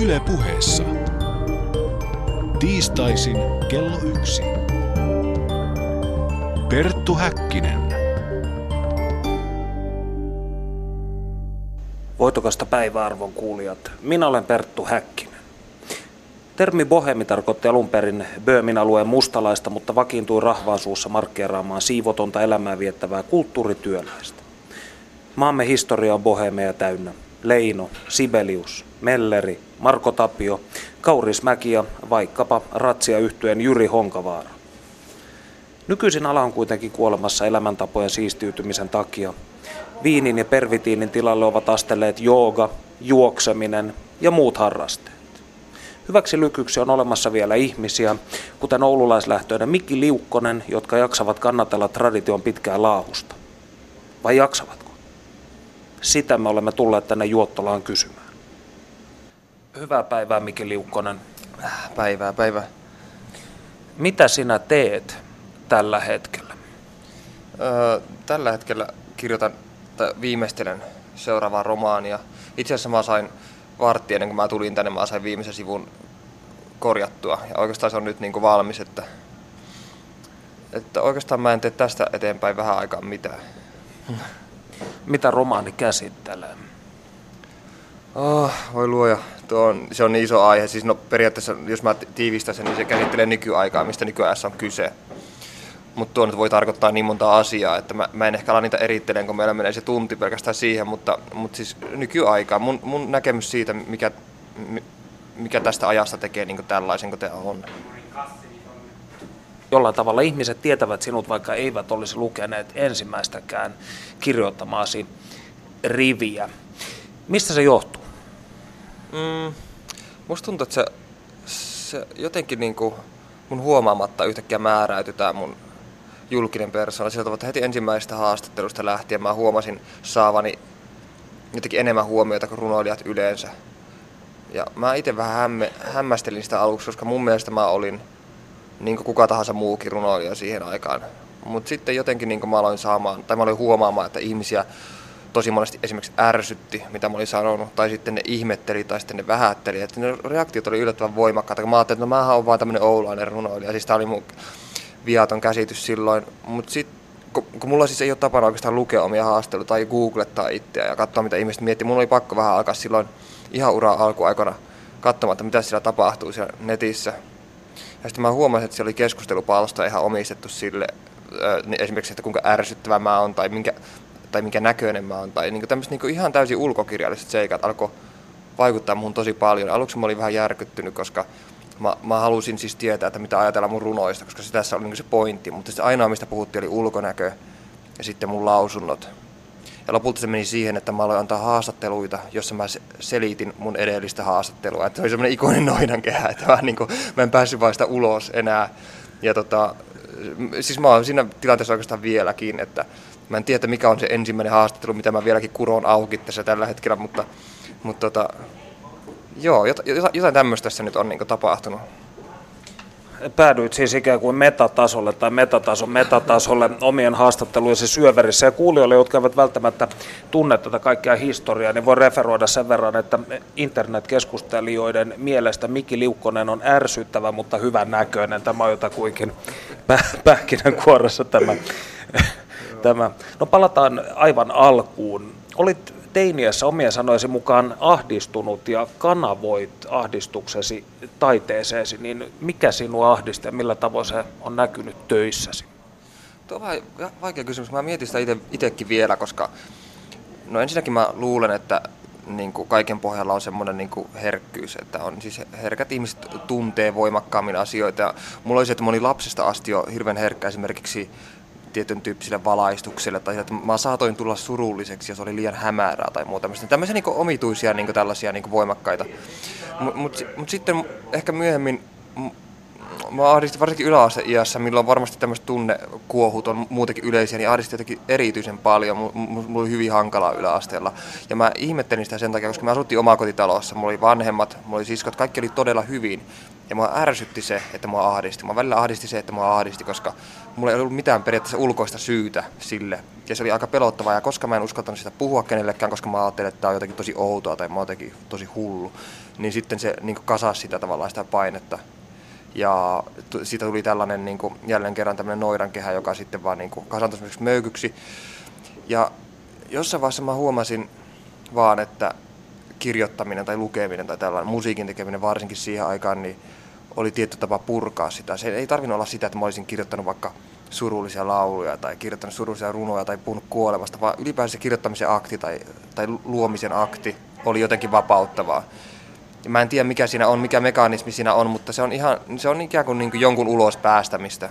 Yle puheessa. Tiistaisin kello yksi. Perttu Häkkinen. Voitokasta päiväarvon kuulijat. Minä olen Perttu Häkkinen. Termi bohemi tarkoitti alun perin Böömin alueen mustalaista, mutta vakiintui rahvaan suussa markkeeraamaan siivotonta elämää viettävää kulttuurityöläistä. Maamme historia on bohemeja täynnä. Leino, Sibelius, Melleri, Marko Tapio, Kauris Mäki ja vaikkapa ratsia yhtyeen Jyri Honkavaara. Nykyisin ala on kuitenkin kuolemassa elämäntapojen siistiytymisen takia. Viinin ja pervitiinin tilalle ovat astelleet jooga, juokseminen ja muut harrasteet. Hyväksi lykyksi on olemassa vielä ihmisiä, kuten oululaislähtöinen Mikki Liukkonen, jotka jaksavat kannatella tradition pitkää laahusta. Vai jaksavatko? Sitä me olemme tulleet tänne Juottolaan kysymään. Hyvää päivää, Mikki Liukkonen. Päivää, päivää. Mitä sinä teet tällä hetkellä? Öö, tällä hetkellä kirjoitan tai viimeistelen seuraavaa romaania. Itse asiassa mä sain vartti ennen kuin mä tulin tänne, mä sain viimeisen sivun korjattua. Ja oikeastaan se on nyt niin kuin valmis, että, että oikeastaan mä en tee tästä eteenpäin vähän aikaa mitään. Mitä romaani käsittelee? Oh, voi luoja, tuo on, se on niin iso aihe. Siis no, periaatteessa, jos mä tiivistän sen, niin se käsittelee nykyaikaa, mistä nykyajassa on kyse. Mutta tuo nyt voi tarkoittaa niin monta asiaa, että mä, mä en ehkä ala niitä erittelemään, kun meillä menee se tunti pelkästään siihen, mutta, mutta siis nykyaikaa, mun, mun näkemys siitä, mikä, mikä tästä ajasta tekee niin tällaisen kuin tämä on. Jollain tavalla ihmiset tietävät sinut, vaikka eivät olisi lukeneet ensimmäistäkään kirjoittamaasi riviä. Mistä se johtuu? Mm, musta tuntuu, että se, se jotenkin niin kuin mun huomaamatta yhtäkkiä määräytyi tämä mun julkinen persoona. Sieltä tavalla, heti ensimmäisestä haastattelusta lähtien mä huomasin saavani jotenkin enemmän huomiota kuin runoilijat yleensä. Ja mä itse vähän hämme, hämmästelin sitä aluksi, koska mun mielestä mä olin niin kuin kuka tahansa muukin runoilija siihen aikaan. Mutta sitten jotenkin niin mä aloin saamaan, tai mä aloin huomaamaan, että ihmisiä tosi monesti esimerkiksi ärsytti, mitä mä olin sanonut, tai sitten ne ihmetteli, tai sitten ne vähätteli. Että ne reaktiot oli yllättävän voimakkaita, mä ajattelin, että no mähän on vaan tämmöinen oulainen runoilija. Siis tää oli mun viaton käsitys silloin. Mutta sitten kun, kun mulla siis ei ole tapana oikeastaan lukea omia haasteluita tai googlettaa itseä ja katsoa, mitä ihmiset miettii, mulla oli pakko vähän alkaa silloin ihan ura alkuaikana katsomaan, että mitä siellä tapahtuu siellä netissä. Ja sitten mä huomasin, että siellä oli keskustelupalsta ihan omistettu sille, esimerkiksi, että kuinka ärsyttävä mä oon tai minkä, tai minkä näköinen mä oon. Tai niin tämmöiset niin ihan täysin ulkokirjalliset seikat alkoi vaikuttaa mun tosi paljon. Aluksi mä olin vähän järkyttynyt, koska mä, mä halusin siis tietää, että mitä ajatella mun runoista, koska se tässä oli niin se pointti. Mutta se ainoa, mistä puhuttiin, oli ulkonäkö ja sitten mun lausunnot. Ja lopulta se meni siihen, että mä aloin antaa haastatteluita, jossa mä selitin mun edellistä haastattelua. Että se oli semmoinen ikoinen noidankehä, että mä, niin kuin, mä en päässyt vaan sitä ulos enää. Ja tota, siis mä oon siinä tilanteessa oikeastaan vieläkin, että mä en tiedä, mikä on se ensimmäinen haastattelu, mitä mä vieläkin kuron auki tässä tällä hetkellä, mutta, mutta tota, joo, jotain tämmöistä tässä nyt on niin tapahtunut päädyit siis ikään kuin metatasolle tai metatason metatasolle omien haastattelujen syöverissä. Ja kuulijoille, jotka eivät välttämättä tunne tätä kaikkea historiaa, niin voi referoida sen verran, että internetkeskustelijoiden mielestä Mikki Liukkonen on ärsyttävä, mutta hyvän näköinen. Tämä on jotakuinkin pähkinänkuoressa tämä. Tämä. No palataan aivan alkuun. Olit teiniässä omien sanoisi mukaan ahdistunut ja kanavoit ahdistuksesi taiteeseesi, niin mikä sinua ahdisti ja millä tavoin se on näkynyt töissäsi? Tuo on vaikea kysymys. Mä mietin sitä itsekin vielä, koska no ensinnäkin mä luulen, että niin kuin kaiken pohjalla on semmoinen niin kuin herkkyys, että on siis herkät ihmiset tuntee voimakkaammin asioita. Ja mulla oli se, että mä olin lapsesta asti jo hirveän herkkä esimerkiksi tietyn tyyppiselle valaistukselle tai että mä saatoin tulla surulliseksi, jos oli liian hämärää tai muuta tämmöistä. Tämmöisiä niin omituisia niin tällaisia niin voimakkaita. Mutta mut, mut sitten ehkä myöhemmin mä ahdistin varsinkin yläasteiässä, milloin varmasti tämmöiset tunnekuohut on muutenkin yleisiä, niin ahdistin jotenkin erityisen paljon. Mulla oli hyvin hankalaa yläasteella. Ja mä ihmettelin sitä sen takia, koska mä asuttiin omakotitalossa, mulla oli vanhemmat, mulla oli siskot, kaikki oli todella hyvin. Ja mua ärsytti se, että mua ahdisti. Mä välillä ahdisti se, että mua ahdisti, koska mulla ei ollut mitään periaatteessa ulkoista syytä sille. Ja se oli aika pelottavaa. Ja koska mä en uskaltanut sitä puhua kenellekään, koska mä ajattelin, että tämä on jotenkin tosi outoa tai mä oon jotenkin tosi hullu, niin sitten se niin kasasi sitä tavallaan sitä painetta. Ja siitä tuli tällainen niin kuin, jälleen kerran tämmöinen noidankehä, joka sitten vaan niin kasantui möykyksi. Ja jossain vaiheessa mä huomasin vaan, että kirjoittaminen tai lukeminen tai tällainen musiikin tekeminen varsinkin siihen aikaan, niin oli tietty tapa purkaa sitä. Se ei tarvinnut olla sitä, että mä olisin kirjoittanut vaikka surullisia lauluja tai kirjoittanut surullisia runoja tai puhunut kuolemasta, vaan ylipäänsä se kirjoittamisen akti tai, tai luomisen akti oli jotenkin vapauttavaa. Ja mä en tiedä mikä siinä on, mikä mekanismi siinä on, mutta se on, ihan, se on ikään kuin, niin kuin jonkun ulos päästämistä.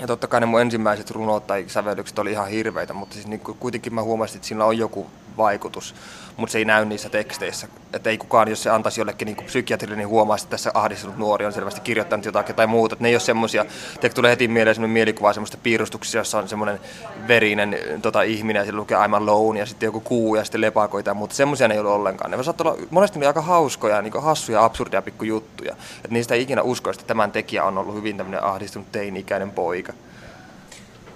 Ja totta kai ne mun ensimmäiset runot tai sävellykset oli ihan hirveitä, mutta siis niin kuitenkin mä huomasin, että sillä on joku vaikutus, mutta se ei näy niissä teksteissä. Että ei kukaan, jos se antaisi jollekin niin psykiatrille, niin huomaa, että tässä ahdistunut nuori on selvästi kirjoittanut jotakin tai muuta. Että ne ei ole semmoisia, että tulee heti mieleen semmoinen mielikuva semmoista piirustuksista, jossa on semmoinen verinen tota, ihminen ja sillä lukee I'm alone ja sitten joku kuu ja sitten lepakoita ja muuta. Semmoisia ne ei ollut ollenkaan. Ne saattoi olla monesti aika hauskoja, niin hassuja, absurdia pikkujuttuja. Että niistä ei ikinä usko, että tämän tekijä on ollut hyvin tämmöinen ahdistunut teini-ikäinen poika.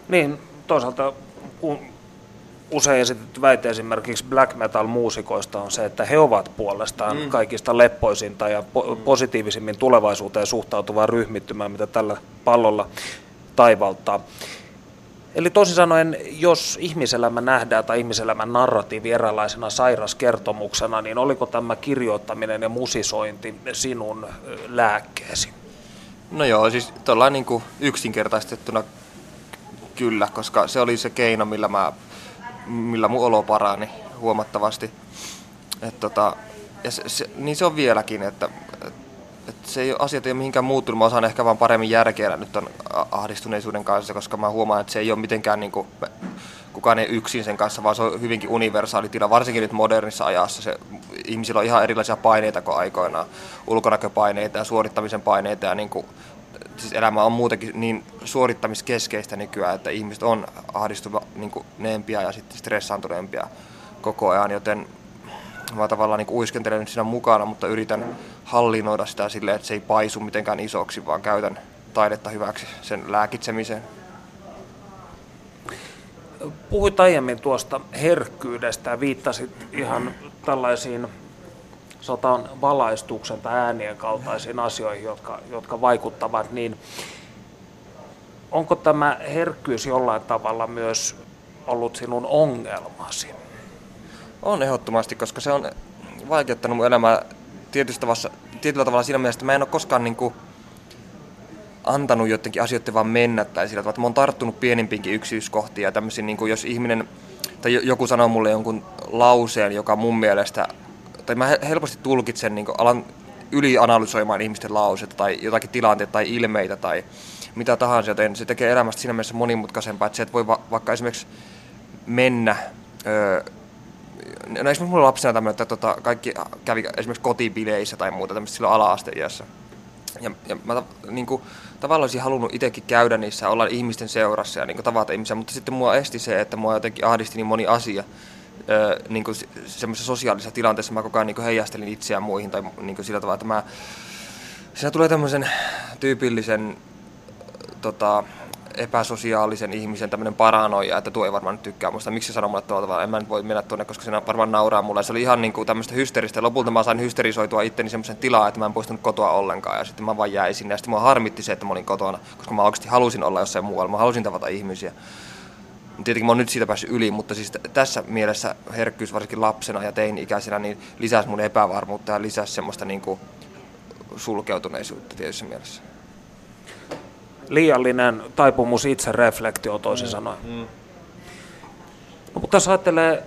Niin, toisaalta usein esitetty väite esimerkiksi black metal-muusikoista on se, että he ovat puolestaan mm. kaikista leppoisinta ja po- mm. positiivisimmin tulevaisuuteen suhtautuvaa ryhmittymää, mitä tällä pallolla taivaltaa. Eli toisin sanoen, jos ihmiselämä nähdään tai ihmiselämän narratiivi eräänlaisena sairaskertomuksena, niin oliko tämä kirjoittaminen ja musisointi sinun lääkkeesi? No joo, siis tuolla niin yksinkertaistettuna kyllä, koska se oli se keino, millä mä millä mun olo parani huomattavasti. Et tota, ja se, se, niin se on vieläkin, että, että se ei, asiat ei ole mihinkään muuttunut. Mä osaan ehkä vaan paremmin järkeillä nyt on ahdistuneisuuden kanssa, koska mä huomaan, että se ei ole mitenkään niin kuin, kukaan ei yksin sen kanssa, vaan se on hyvinkin universaali tila, varsinkin nyt modernissa ajassa. Se, ihmisillä on ihan erilaisia paineita kuin aikoinaan, ulkonäköpaineita ja suorittamisen paineita ja niin kuin, siis elämä on muutenkin niin suorittamiskeskeistä nykyään, että ihmiset on ahdistuneempia ja sitten stressaantuneempia koko ajan, joten mä tavallaan niin uiskentelen nyt siinä mukana, mutta yritän hallinnoida sitä silleen, että se ei paisu mitenkään isoksi, vaan käytän taidetta hyväksi sen lääkitsemiseen. Puhuit aiemmin tuosta herkkyydestä ja viittasit ihan tällaisiin sotan valaistuksen tai äänien kaltaisiin asioihin, jotka, jotka vaikuttavat, niin onko tämä herkkyys jollain tavalla myös ollut sinun ongelmasi? On ehdottomasti, koska se on vaikeuttanut mun elämää tavalla, tietyllä tavalla siinä mielessä, että mä en ole koskaan niin kuin antanut jotenkin asioiden vaan mennä tai sillä tavalla, että mä oon tarttunut pienimpiinkin yksityiskohtiin ja tämmöisiin, niin kuin jos ihminen tai joku sanoo mulle jonkun lauseen, joka mun mielestä tai mä helposti tulkitsen, niin alan ylianalysoimaan ihmisten lauseita tai jotakin tilanteita tai ilmeitä tai mitä tahansa, joten se tekee elämästä siinä mielessä monimutkaisempaa, että se et voi va- vaikka esimerkiksi mennä öö, No esimerkiksi mulla lapsena tämmöinen, että tota, kaikki kävi esimerkiksi kotibileissä tai muuta tämmöistä silloin ala-asteiässä. Ja, ja mä niin kuin, tavallaan olisin halunnut itsekin käydä niissä, olla ihmisten seurassa ja niin kuin, tavata ihmisiä, mutta sitten mua esti se, että mua jotenkin ahdisti niin moni asia niin kuin semmoisessa sosiaalisessa tilanteessa mä koko ajan niin heijastelin itseään muihin tai niin sillä tavalla, että mä, siinä tulee tämmöisen tyypillisen tota, epäsosiaalisen ihmisen tämmöinen paranoia, että tuo ei varmaan nyt tykkää musta. Miksi se sanoo mulle tuolla tavalla? En mä nyt voi mennä tuonne, koska siinä varmaan nauraa mulle. Se oli ihan niin kuin tämmöistä hysteeristä. Lopulta mä sain hysterisoitua itteni semmoisen tilaa, että mä en poistunut kotoa ollenkaan. Ja sitten mä vaan jäin sinne. Ja sitten mä harmitti se, että mä olin kotona, koska mä oikeasti halusin olla jossain muualla. Mä halusin tavata ihmisiä. Tietenkin mä oon nyt siitä päässyt yli, mutta siis tässä mielessä herkkyys varsinkin lapsena ja teini-ikäisenä niin lisäsi mun epävarmuutta ja lisäsi semmoista niin kuin sulkeutuneisuutta tietyssä mielessä. Liiallinen taipumus itse reflektio toisin mm. sanoen. Mm. No, mutta jos ajattelee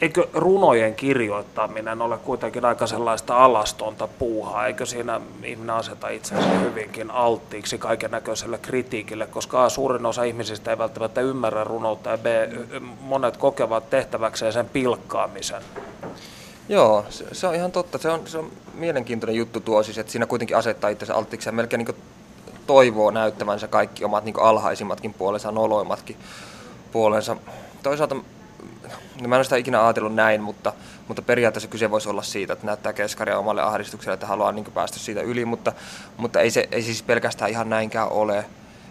eikö runojen kirjoittaminen ole kuitenkin aika sellaista alastonta puuhaa? Eikö siinä ihminen aseta itsensä hyvinkin alttiiksi kaiken näköiselle kritiikille, koska A, suurin osa ihmisistä ei välttämättä ymmärrä runoutta ja B, monet kokevat tehtäväkseen sen pilkkaamisen? Joo, se, se on ihan totta. Se on, se on mielenkiintoinen juttu tuo siis, että siinä kuitenkin asettaa itsensä alttiiksi ja melkein niin toivoo näyttävänsä kaikki omat niin alhaisimmatkin puolensa, noloimmatkin puolensa. Toisaalta no mä en ole sitä ikinä ajatellut näin, mutta, mutta periaatteessa kyse voisi olla siitä, että näyttää keskaria omalle ahdistukselle, että haluaa niin päästä siitä yli, mutta, mutta ei se ei siis pelkästään ihan näinkään ole.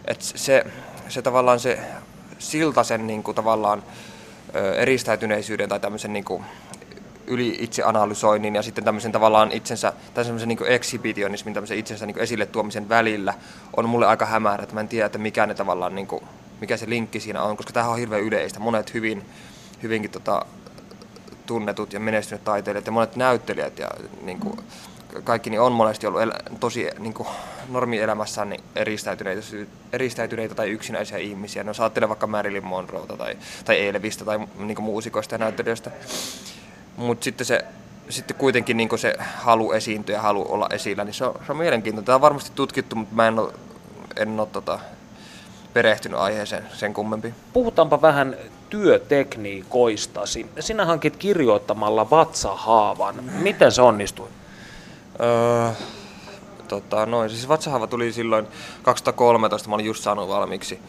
Et se, se tavallaan se silta sen niin kuin, tavallaan eristäytyneisyyden tai tämmöisen niin kuin, yli itseanalysoinnin ja sitten tämmöisen tavallaan itsensä, tai semmoisen niin exhibitionismin, tämmöisen itsensä niin esille tuomisen välillä on mulle aika hämärä, että mä en tiedä, että mikä ne tavallaan, niin kuin, mikä se linkki siinä on, koska tämähän on hirveän yleistä. Monet hyvin, hyvinkin tota, tunnetut ja menestyneet taiteilijat ja monet näyttelijät ja niin kuin, kaikki niin on monesti ollut el- tosi niin kuin, normielämässään niin eristäytyneitä, eristäytyneitä tai yksinäisiä ihmisiä. No saattelee vaikka Marilyn Monroeta tai, tai Elvistä tai niin kuin, muusikoista ja näyttelijöistä. Mutta sitten se sitten kuitenkin niin se halu esiintyä ja halu olla esillä, niin se on, se on mielenkiintoista. Tämä on varmasti tutkittu, mutta mä en ole, en ole tota, perehtynyt aiheeseen sen kummempi. Puhutaanpa vähän työtekniikoistasi. Sinä hankit kirjoittamalla vatsahaavan. Miten se onnistui? Öö, tota, noin. Siis vatsahaava tuli silloin 2013, mä olin just saanut valmiiksi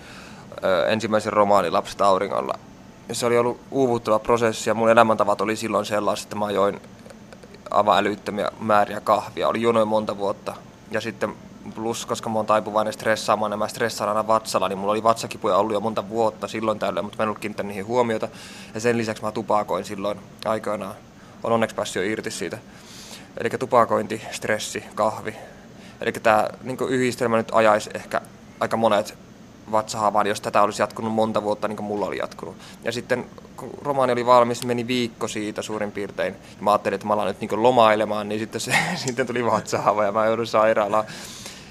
öö, ensimmäisen romaanin Lapset auringolla se oli ollut uuvuttava prosessi ja mun elämäntavat oli silloin sellaiset, että mä join aivan älyttömiä määriä kahvia. Oli jonoin monta vuotta. Ja sitten plus, koska mä oon taipuvainen stressaamaan ja mä stressaan aina vatsalla, niin mulla oli vatsakipuja ollut jo monta vuotta silloin tällöin, mutta mä en ollut kiinnittänyt niihin huomiota. Ja sen lisäksi mä tupakoin silloin aikoinaan. On onneksi päässyt jo irti siitä. Eli tupakointi, stressi, kahvi. Eli tämä niin yhdistelmä nyt ajaisi ehkä aika monet vatsahaavaan, jos tätä olisi jatkunut monta vuotta, niin kuin mulla oli jatkunut. Ja sitten kun romaani oli valmis, meni viikko siitä suurin piirtein. Ja mä ajattelin, että mä alan nyt niin lomailemaan, niin sitten, se, sitten tuli vatsahaava ja mä joudun sairaalaan.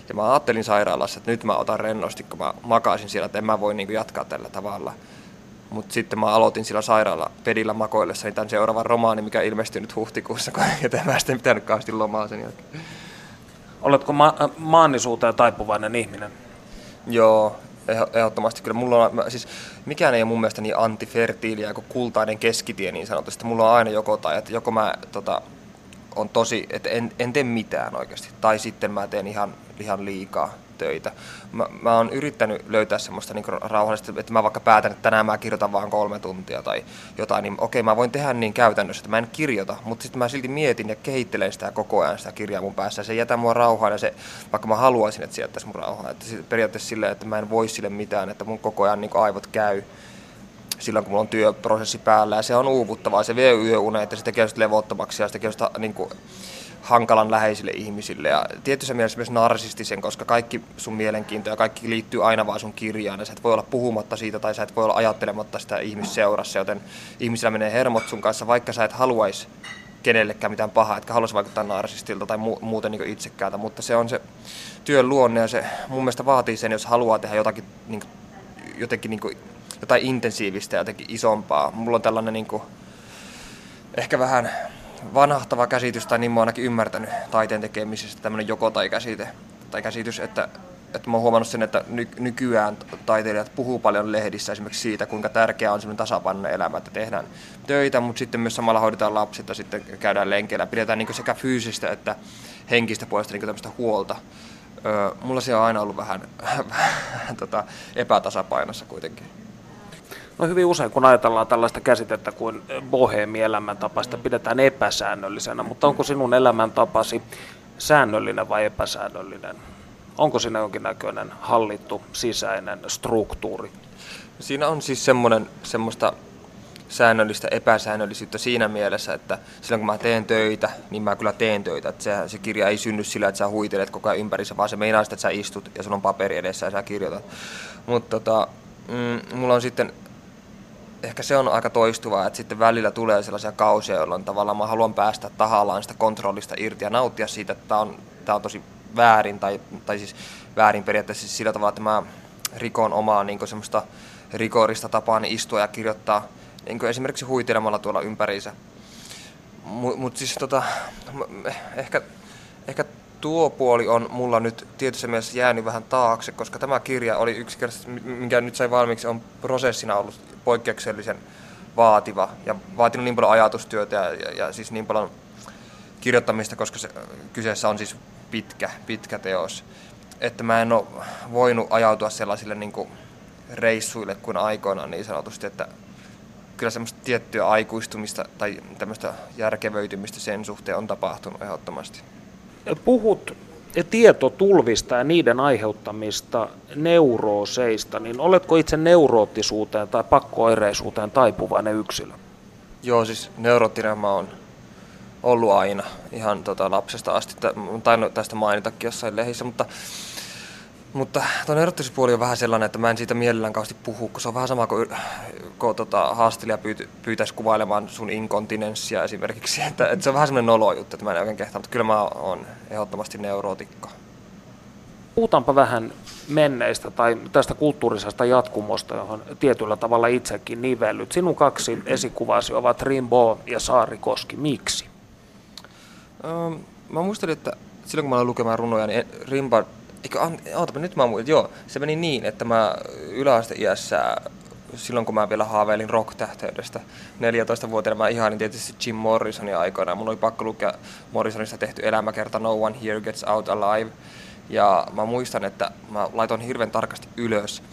Ja mä ajattelin sairaalassa, että nyt mä otan rennosti, kun mä makasin siellä, että en mä voi niin jatkaa tällä tavalla. Mutta sitten mä aloitin sillä sairaala pedillä makoillessa tämän seuraavan romaani, mikä ilmestyi nyt huhtikuussa, ja mä sitten pitänyt kauheasti lomaa sen jälkeen. Oletko ma- maannisuuteen taipuvainen ihminen? Joo, ehdottomasti kyllä. Mulla on, siis mikään ei ole mun mielestä niin antifertiiliä kuin kultainen keskitie niin sanotusti. Mulla on aina joko tai, että joko mä tota, on tosi, että en, en tee mitään oikeasti, tai sitten mä teen ihan, ihan liikaa töitä. Mä, mä oon yrittänyt löytää semmoista niin rauhallista, että mä vaikka päätän, että tänään mä kirjoitan vain kolme tuntia tai jotain, niin okei, mä voin tehdä niin käytännössä, että mä en kirjoita, mutta sitten mä silti mietin ja kehittelen sitä koko ajan sitä kirjaa mun päässä. Se jätä mua rauhaan ja se, vaikka mä haluaisin, että se jättäisi mun rauhaan. Että periaatteessa silleen, että mä en voi sille mitään, että mun koko ajan niin aivot käy silloin, kun mulla on työprosessi päällä ja se on uuvuttavaa. Se vie yöunet ja se tekee sitä levottomaksi ja se tekee sitä niin kuin, hankalan läheisille ihmisille ja tietyssä mielessä myös narsistisen, koska kaikki sun mielenkiinto ja kaikki liittyy aina vaan sun kirjaan ja sä et voi olla puhumatta siitä tai sä et voi olla ajattelematta sitä ihmisseurassa, joten ihmisillä menee hermot sun kanssa, vaikka sä et haluaisi kenellekään mitään pahaa, etkä haluaisi vaikuttaa narsistilta tai mu- muuten niin itsekkäältä, mutta se on se työn luonne ja se mun mielestä vaatii sen, jos haluaa tehdä jotakin niin, jotenkin niin kuin, jotain intensiivistä ja jotenkin isompaa. Mulla on tällainen niin kuin, ehkä vähän vanhahtava käsitys, tai niin mä oon ainakin ymmärtänyt taiteen tekemisestä, tämmöinen joko tai käsite, tai käsitys, että, että mä oon huomannut sen, että ny, nykyään taiteilijat puhuu paljon lehdissä esimerkiksi siitä, kuinka tärkeää on semmoinen tasapainoinen elämä, että tehdään töitä, mutta sitten myös samalla hoidetaan lapset ja sitten käydään lenkeillä, pidetään niin sekä fyysistä että henkistä puolesta niin tämmöistä huolta. Öö, mulla se on aina ollut vähän, vähän tota, epätasapainossa kuitenkin. No hyvin usein, kun ajatellaan tällaista käsitettä kuin boheemi-elämäntapa, sitä pidetään epäsäännöllisenä, mutta onko sinun elämäntapasi säännöllinen vai epäsäännöllinen? Onko siinä jonkinnäköinen hallittu sisäinen struktuuri? Siinä on siis semmoinen, semmoista säännöllistä epäsäännöllisyyttä siinä mielessä, että silloin kun mä teen töitä, niin mä kyllä teen töitä. Että se, se kirja ei synny sillä, että sä huitelet koko ajan ympärissä, vaan se meinaa sitä, että sä istut ja sulla on paperi edessä ja sä kirjoitat. Mutta tota, mm, mulla on sitten ehkä se on aika toistuvaa, että sitten välillä tulee sellaisia kausia, jolloin tavallaan mä haluan päästä tahallaan sitä kontrollista irti ja nauttia siitä, että tämä on, tämä on tosi väärin, tai, tai siis väärin periaatteessa siis sillä tavalla, että mä rikon omaa niin semmoista rikorista tapaani istua ja kirjoittaa niin esimerkiksi huitelemalla tuolla ympäriinsä. Mutta mut siis tota, ehkä, ehkä tuo puoli on mulla nyt tietyssä mielessä jäänyt vähän taakse, koska tämä kirja oli yksinkertaisesti, mikä nyt sai valmiiksi, on prosessina ollut poikkeuksellisen vaativa ja vaatinut niin paljon ajatustyötä ja, ja, ja siis niin paljon kirjoittamista, koska se, kyseessä on siis pitkä, pitkä teos. että mä en ole voinut ajautua sellaisille niin kuin reissuille kuin aikoinaan niin sanotusti, että kyllä semmoista tiettyä aikuistumista tai tämmöistä järkevöitymistä sen suhteen on tapahtunut ehdottomasti. Puhut tietotulvista ja niiden aiheuttamista neurooseista, niin oletko itse neuroottisuuteen tai pakkoireisuuteen taipuvainen yksilö? Joo, siis neuroottinen mä oon ollut aina ihan tota, lapsesta asti. Tainnut tästä mainitakin jossain lehissä, mutta mutta tuo erottispuoli on vähän sellainen, että mä en siitä mielellään kauheasti puhu, kun se on vähän sama kuin, kun tota, haastelija pyyt, pyytäisi kuvailemaan sun inkontinenssia esimerkiksi. Että, että se on vähän semmoinen nolo juttu, että mä en oikein kehtaa, mutta kyllä mä oon ehdottomasti neurootikko. Puhutaanpa vähän menneistä tai tästä kulttuurisesta jatkumosta, johon tietyllä tavalla itsekin nivellyt. Sinun kaksi esikuvasi ovat Rimbo ja Saarikoski. Miksi? Um, mä muistelin, että silloin kun mä aloin lukemaan runoja, niin Rimba Eikö, ootapa, nyt mä muistan, joo, se meni niin, että mä yläasteiässä, silloin kun mä vielä haaveilin rock-tähteydestä, 14-vuotiaana mä ihanin tietysti Jim Morrisonia aikoinaan. Mun oli pakko lukea Morrisonista tehty elämäkerta No One Here Gets Out Alive. Ja mä muistan, että mä laitoin hirveän tarkasti ylös,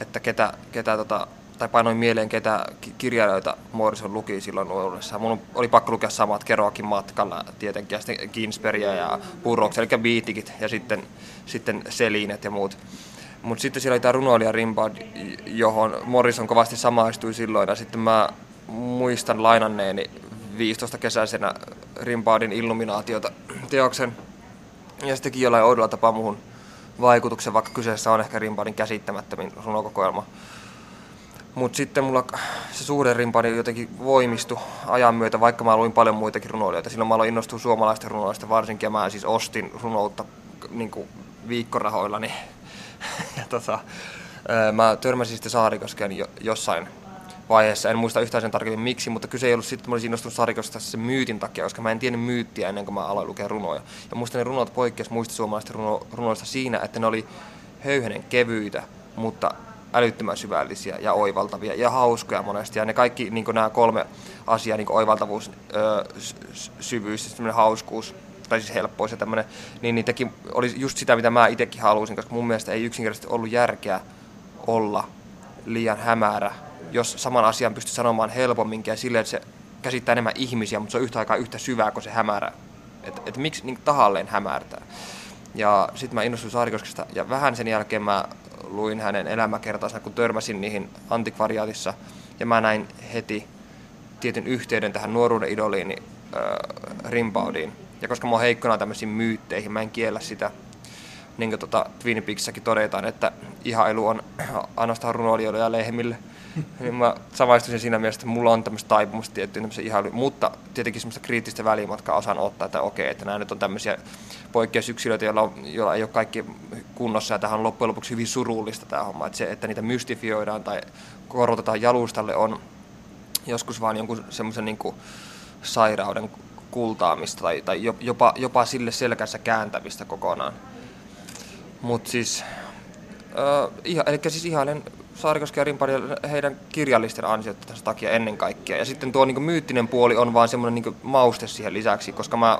että ketä, ketä tota, tai painoin mieleen, ketä kirjailijoita Morrison luki silloin nuoruudessa. Mun oli pakko lukea samat Keroakin matkalla tietenkin, ja sitten Ginsbergia ja Burroughs, eli Beatikit, ja sitten, sitten Selinet ja muut. Mutta sitten siellä oli tämä runoilija Rimbad, johon Morrison kovasti samaistui silloin, ja sitten mä muistan lainanneeni 15 kesäisenä Rimbadin Illuminaatiota teoksen, ja se teki jollain oudolla tapaa muuhun vaikutuksen, vaikka kyseessä on ehkä Rimbadin käsittämättömin runokokoelma. Mutta sitten mulla se suuren rimpani jotenkin voimistui ajan myötä, vaikka mä luin paljon muitakin runoilijoita. Silloin mä aloin innostua suomalaisten runoista varsinkin, ja mä siis ostin runoutta niin viikkorahoilla. Niin, ja tota, mä törmäsin sitten Saarikoskeen jo, jossain vaiheessa. En muista yhtään sen tarkemmin miksi, mutta kyse ei ollut sitten, mä olisin innostunut Saarikoskesta sen myytin takia, koska mä en tiennyt myyttiä ennen kuin mä aloin lukea runoja. Ja muista ne runot poikkeus muista suomalaisten runo, runoista siinä, että ne oli höyhenen kevyitä, mutta älyttömän syvällisiä ja oivaltavia ja hauskoja monesti. Ja ne kaikki niin nämä kolme asiaa, niin oivaltavuus, öö, syvyys ja hauskuus, tai siis helppous ja tämmöinen, niin niitäkin oli just sitä, mitä mä itsekin halusin, koska mun mielestä ei yksinkertaisesti ollut järkeä olla liian hämärä, jos saman asian pystyy sanomaan helpommin ja silleen, että se käsittää enemmän ihmisiä, mutta se on yhtä aikaa yhtä syvää kuin se hämärä. Että et miksi niin tahalleen hämärtää. Ja sitten mä innostuin Saarikoskesta ja vähän sen jälkeen mä luin hänen elämäkertansa, kun törmäsin niihin antikvariaatissa. Ja mä näin heti tietyn yhteyden tähän nuoruuden idoliini äh, Rimbaudiin. Ja koska mä oon heikkona tämmöisiin myytteihin, mä en kiellä sitä. Niin kuin tota Twin Peaksissäkin todetaan, että ihailu on ainoastaan runoilijoille ja lehmille. niin mä samaistuisin siinä mielessä, että mulla on tämmöistä taipumusta tiettyyn tämmöisen ihailuun, mutta tietenkin semmoista kriittistä välimatkaa osaan ottaa, että okei, että nämä nyt on tämmöisiä poikkeusyksilöitä, joilla, on, joilla ei ole kaikki kunnossa, ja tähän on loppujen lopuksi hyvin surullista tämä homma, että se, että niitä mystifioidaan tai korotetaan jalustalle on joskus vaan jonkun semmoisen niin sairauden kultaamista tai, tai jopa, jopa sille selkänsä kääntämistä kokonaan. Mutta siis, äh, eli siis ihailen Saarikoski ja Rimpari heidän kirjallisten ansiot tässä takia ennen kaikkea. Ja sitten tuo niin myyttinen puoli on vaan semmoinen niin mauste siihen lisäksi, koska mä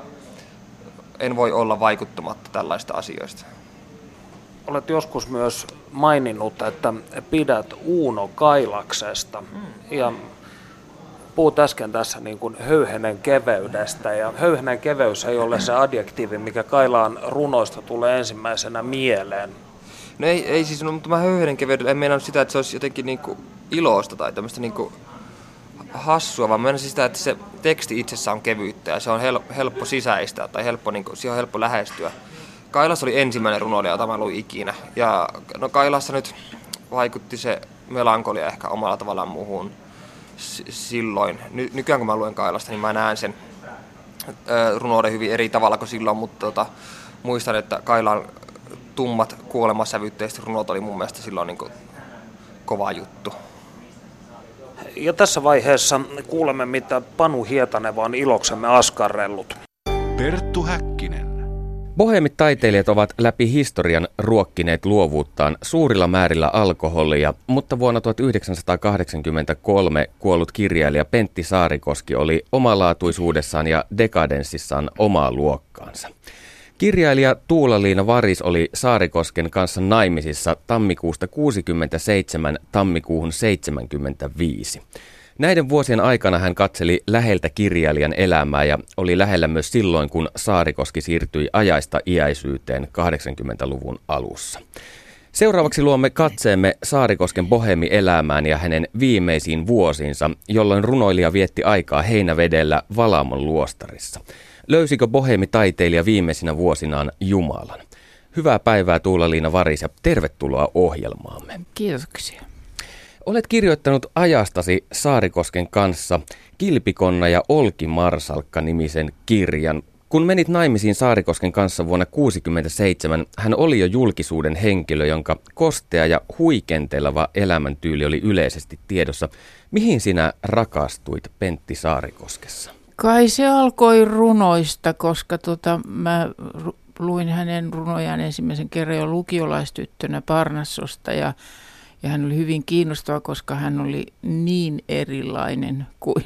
en voi olla vaikuttumatta tällaista asioista. Olet joskus myös maininnut, että pidät Uuno Kailaksesta. Mm. Ja puhut äsken tässä niin kuin höyhenen keveydestä, ja höyhenen keveys ei ole se adjektiivi, mikä Kailaan runoista tulee ensimmäisenä mieleen. No ei, ei siis, no, mutta mä höyhenen keveydellä en meinannut sitä, että se olisi jotenkin niin kuin iloista tai tämmöistä niin kuin hassua, vaan meinasin sitä, että se teksti itsessään on kevyyttä ja se on helppo sisäistää tai helppo, niin kuin, siihen on helppo lähestyä. Kailas oli ensimmäinen runoilija, jota mä luin ikinä. Ja no Kailassa nyt vaikutti se melankolia ehkä omalla tavallaan muuhun silloin. Ny- nykyään kun mä luen Kailasta, niin mä näen sen runouden hyvin eri tavalla kuin silloin, mutta tota, muistan, että Kailan tummat kuolemasävytteiset runot oli mun mielestä silloin niin kuin kova juttu. Ja tässä vaiheessa kuulemme, mitä Panu Hietaneva on iloksemme askarrellut. Perttu Häkkinen. Bohemit taiteilijat ovat läpi historian ruokkineet luovuuttaan suurilla määrillä alkoholia, mutta vuonna 1983 kuollut kirjailija Pentti Saarikoski oli omalaatuisuudessaan ja dekadenssissaan omaa luokkaansa. Kirjailija Tuula-Liina Varis oli Saarikosken kanssa naimisissa tammikuusta 67 tammikuuhun 75. Näiden vuosien aikana hän katseli läheltä kirjailijan elämää ja oli lähellä myös silloin, kun Saarikoski siirtyi ajaista iäisyyteen 80-luvun alussa. Seuraavaksi luomme katseemme Saarikosken bohemi-elämään ja hänen viimeisiin vuosiinsa, jolloin runoilija vietti aikaa Heinävedellä Valamon luostarissa. Löysikö bohemi-taiteilija viimeisinä vuosinaan Jumalan? Hyvää päivää Tuula-Liina Varis ja tervetuloa ohjelmaamme. Kiitoksia. Olet kirjoittanut ajastasi Saarikosken kanssa Kilpikonna ja Olki Marsalkka nimisen kirjan. Kun menit naimisiin Saarikosken kanssa vuonna 1967, hän oli jo julkisuuden henkilö, jonka kostea ja huikenteleva elämäntyyli oli yleisesti tiedossa. Mihin sinä rakastuit Pentti Saarikoskessa? Kai se alkoi runoista, koska tota, mä luin hänen runojaan ensimmäisen kerran jo lukiolaistyttönä Parnassosta ja, ja hän oli hyvin kiinnostava, koska hän oli niin erilainen kuin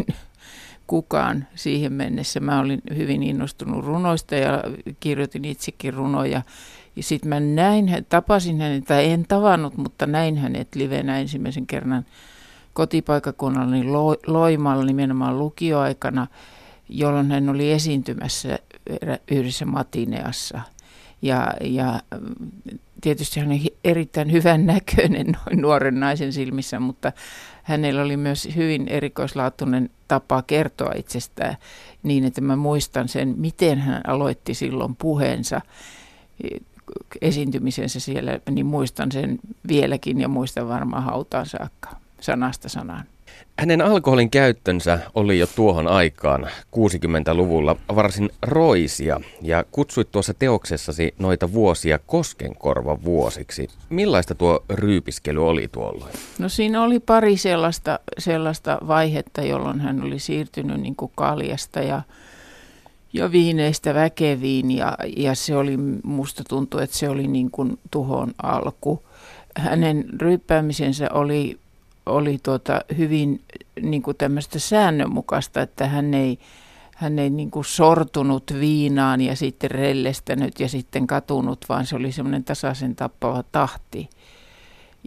kukaan siihen mennessä. Mä olin hyvin innostunut runoista ja kirjoitin itsekin runoja. Ja sitten mä näin, tapasin hänet, tai en tavannut, mutta näin hänet livenä ensimmäisen kerran kotipaikakunnallani Loimalla nimenomaan lukioaikana, jolloin hän oli esiintymässä yhdessä matineassa. Ja, ja tietysti hän on erittäin hyvän näköinen noin nuoren naisen silmissä, mutta hänellä oli myös hyvin erikoislaatuinen tapa kertoa itsestään niin, että mä muistan sen, miten hän aloitti silloin puheensa esiintymisensä siellä, niin muistan sen vieläkin ja muistan varmaan hautaan saakka sanasta sanaan. Hänen alkoholin käyttönsä oli jo tuohon aikaan 60-luvulla varsin roisia ja kutsuit tuossa teoksessasi noita vuosia koskenkorva vuosiksi. Millaista tuo ryypiskely oli tuolloin? No siinä oli pari sellaista, sellaista vaihetta, jolloin hän oli siirtynyt niin kuin kaljasta ja, ja viineistä väkeviin ja, ja se oli, musta tuntui, että se oli niin kuin tuhon alku. Hänen ryyppäämisensä oli oli tuota hyvin niin kuin tämmöistä säännönmukaista, että hän ei, hän ei niin kuin sortunut viinaan ja sitten rellestänyt ja sitten katunut, vaan se oli semmoinen tasaisen tappava tahti.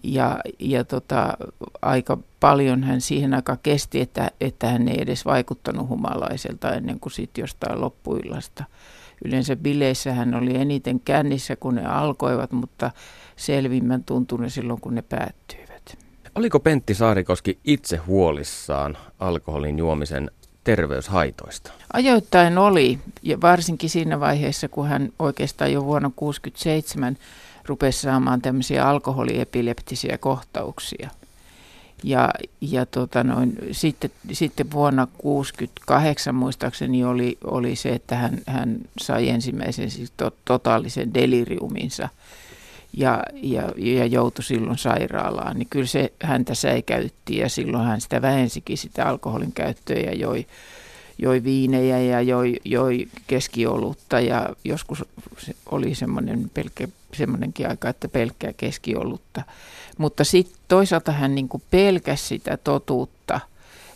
Ja, ja tota, aika paljon hän siihen aika kesti, että, että hän ei edes vaikuttanut humalaiselta ennen kuin sitten jostain loppuillasta. Yleensä bileissä hän oli eniten kännissä, kun ne alkoivat, mutta selvimmän tuntunut silloin, kun ne päättyivät. Oliko Pentti Saarikoski itse huolissaan alkoholin juomisen terveyshaitoista? Ajoittain oli, ja varsinkin siinä vaiheessa, kun hän oikeastaan jo vuonna 1967 rupesi saamaan tämmöisiä alkoholiepileptisiä kohtauksia. Ja, ja tota noin, sitten, sitten vuonna 1968 muistaakseni oli, oli se, että hän, hän sai ensimmäisen siis to, totaalisen deliriuminsa – ja, ja, ja joutui silloin sairaalaan, niin kyllä se häntä säikäytti ja silloin hän sitä vähensikin sitä alkoholin käyttöä ja joi, joi viinejä ja joi, joi keskiolutta ja joskus oli semmoinen pelkkä, semmoinenkin aika, että pelkkää keskiolutta. Mutta sitten toisaalta hän niin pelkäsi sitä totuutta,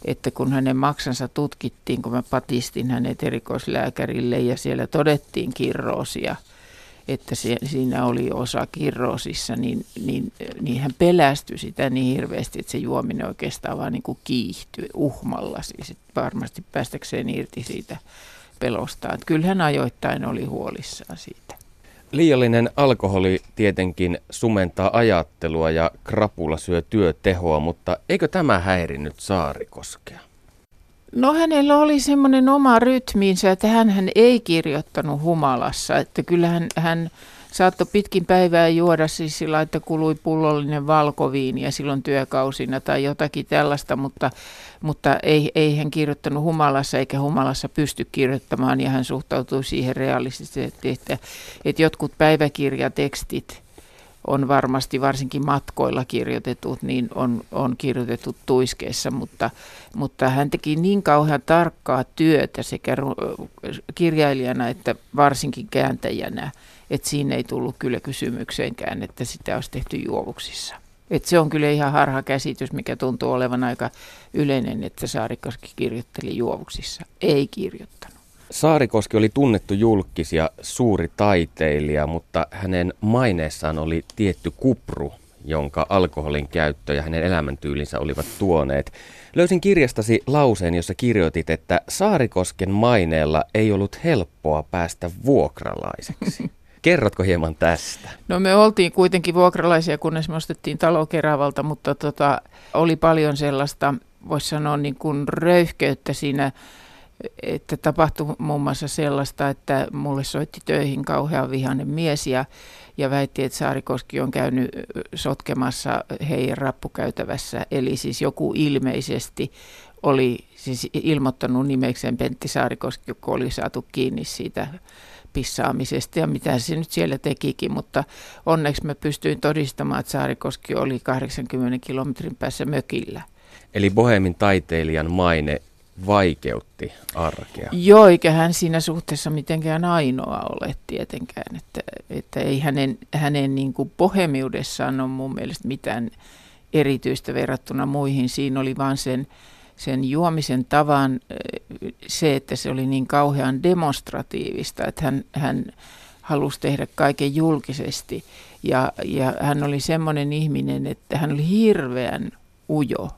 että kun hänen maksansa tutkittiin, kun mä patistin hänet erikoislääkärille ja siellä todettiin kirroosia – että se, siinä oli osa kirroosissa, niin, niin, niin hän pelästyi sitä niin hirveästi, että se juominen oikeastaan vaan niin kuin kiihtyi uhmalla, siis varmasti päästäkseen irti siitä pelostaan. Että kyllä hän ajoittain oli huolissaan siitä. Liiallinen alkoholi tietenkin sumentaa ajattelua ja krapula syö työtehoa, mutta eikö tämä häirinnyt Saarikoskea? No hänellä oli semmoinen oma rytmiinsä, että hän ei kirjoittanut humalassa, että kyllähän hän saattoi pitkin päivää juoda siis sillä, että kului pullollinen valkoviini ja silloin työkausina tai jotakin tällaista, mutta, mutta ei, ei hän kirjoittanut humalassa eikä humalassa pysty kirjoittamaan ja hän suhtautui siihen realistisesti, että, että jotkut päiväkirjatekstit – on varmasti varsinkin matkoilla kirjoitetut, niin on, on kirjoitettu tuiskeessa, mutta, mutta hän teki niin kauhean tarkkaa työtä sekä kirjailijana että varsinkin kääntäjänä, että siinä ei tullut kyllä kysymykseenkään, että sitä olisi tehty juovuksissa. Et se on kyllä ihan harha käsitys, mikä tuntuu olevan aika yleinen, että Saarikoski kirjoitteli juovuksissa. Ei kirjoittanut. Saarikoski oli tunnettu julkis ja suuri taiteilija, mutta hänen maineessaan oli tietty kupru, jonka alkoholin käyttö ja hänen elämäntyylinsä olivat tuoneet. Löysin kirjastasi lauseen, jossa kirjoitit, että Saarikosken maineella ei ollut helppoa päästä vuokralaiseksi. Kerrotko hieman tästä? No me oltiin kuitenkin vuokralaisia, kunnes me ostettiin talo Keravalta, mutta tota, oli paljon sellaista, voisi sanoa niin kuin röyhkeyttä siinä, että tapahtui muun muassa sellaista, että mulle soitti töihin kauhean vihainen mies ja, ja väitti, että Saarikoski on käynyt sotkemassa heidän rappukäytävässä. Eli siis joku ilmeisesti oli siis ilmoittanut nimekseen Pentti Saarikoski, kun oli saatu kiinni siitä pissaamisesta ja mitä se nyt siellä tekikin, mutta onneksi mä pystyin todistamaan, että Saarikoski oli 80 kilometrin päässä mökillä. Eli Bohemin taiteilijan maine vaikeutti arkea. Joo, eikä hän siinä suhteessa mitenkään ainoa ole tietenkään, että, että ei hänen, hänen niin kuin bohemiudessaan ole mun mielestä mitään erityistä verrattuna muihin. Siinä oli vain sen, sen juomisen tavan se, että se oli niin kauhean demonstratiivista, että hän, hän halusi tehdä kaiken julkisesti. Ja, ja hän oli semmoinen ihminen, että hän oli hirveän ujo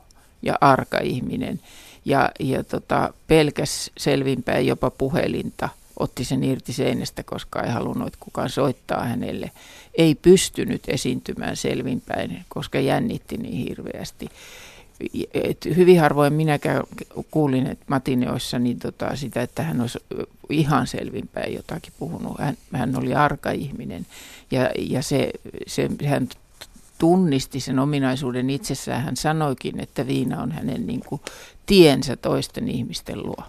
ja arka ihminen ja, ja tota, pelkäs selvinpäin jopa puhelinta, otti sen irti seinästä, koska ei halunnut, että kukaan soittaa hänelle. Ei pystynyt esiintymään selvinpäin, koska jännitti niin hirveästi. Et hyvin harvoin minäkään kuulin että Matineoissa niin tota, sitä, että hän olisi ihan selvinpäin jotakin puhunut. Hän, hän oli arka ihminen ja, ja se, se, hän tunnisti sen ominaisuuden itsessään. Hän sanoikin, että viina on hänen niin kuin, tiensä toisten ihmisten luo.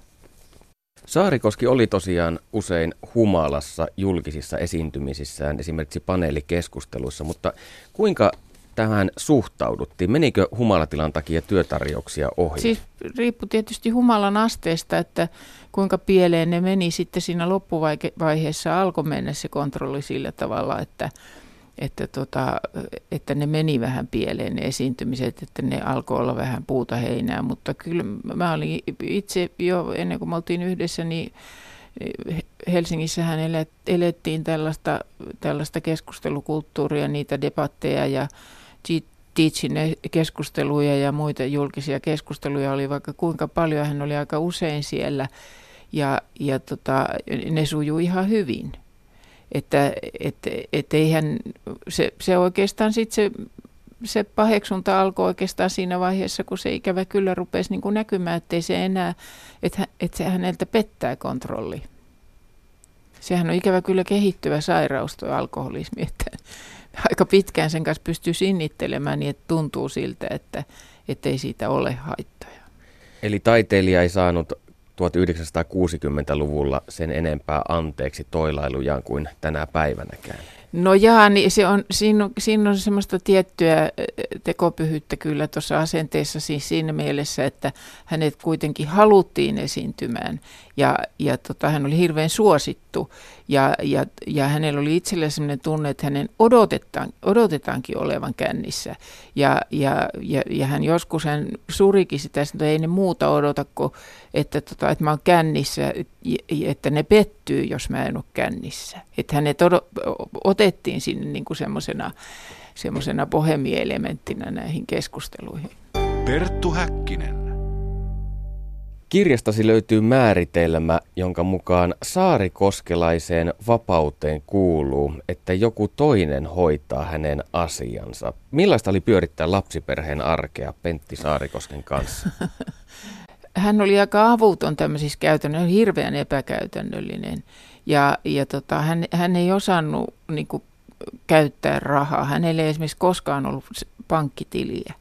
Saarikoski oli tosiaan usein humalassa julkisissa esiintymisissään, esimerkiksi paneelikeskusteluissa, mutta kuinka tähän suhtauduttiin? Menikö humalatilan takia työtarjouksia ohi? Siis riippui tietysti humalan asteesta, että kuinka pieleen ne meni. Sitten siinä loppuvaiheessa alkoi mennä se kontrolli sillä tavalla, että että, tota, että ne meni vähän pieleen ne esiintymiset, että ne alkoi olla vähän puuta heinää, mutta kyllä mä olin itse jo ennen kuin me oltiin yhdessä, niin Helsingissähän elettiin tällaista, tällaista keskustelukulttuuria, niitä debatteja ja Teachin keskusteluja ja muita julkisia keskusteluja oli vaikka kuinka paljon, hän oli aika usein siellä ja, ja tota, ne sujuu ihan hyvin. Että et, et eihän, se, se oikeastaan sitten se, se paheksunta alkoi oikeastaan siinä vaiheessa, kun se ikävä kyllä rupesi niin kuin näkymään, ettei se enää, että, että se häneltä pettää kontrolli. Sehän on ikävä kyllä kehittyvä sairaus tuo alkoholismi, että aika pitkään sen kanssa pystyy sinnittelemään niin, että tuntuu siltä, että ei siitä ole haittoja. Eli taiteilija ei saanut 1960-luvulla sen enempää anteeksi toilailujaan kuin tänä päivänäkään. No jaa, niin se on, siinä, on, siinä on semmoista tiettyä tekopyhyyttä kyllä tuossa asenteessa siis siinä mielessä, että hänet kuitenkin haluttiin esiintymään ja, ja tota, hän oli hirveän suosittu ja, ja, ja hänellä oli itsellä sellainen tunne, että hänen odotetaan, odotetaankin olevan kännissä ja, ja, ja, ja hän joskus hän surikin sitä, että ei ne muuta odota kuin, että, tota, että mä oon kännissä, että ne pettyy, jos mä en ole kännissä. Että hänet otettiin sinne niin kuin semmoisena semmoisena bohemielementtinä näihin keskusteluihin. Perttu Häkkinen. Kirjastasi löytyy määritelmä, jonka mukaan saarikoskelaiseen vapauteen kuuluu, että joku toinen hoitaa hänen asiansa. Millaista oli pyörittää lapsiperheen arkea Pentti Saarikosken kanssa? Hän oli aika avuton tämmöisissä käytännöissä, hirveän epäkäytännöllinen. Ja, ja tota, hän, hän ei osannut niin kuin, käyttää rahaa. Hänellä ei esimerkiksi koskaan ollut pankkitiliä.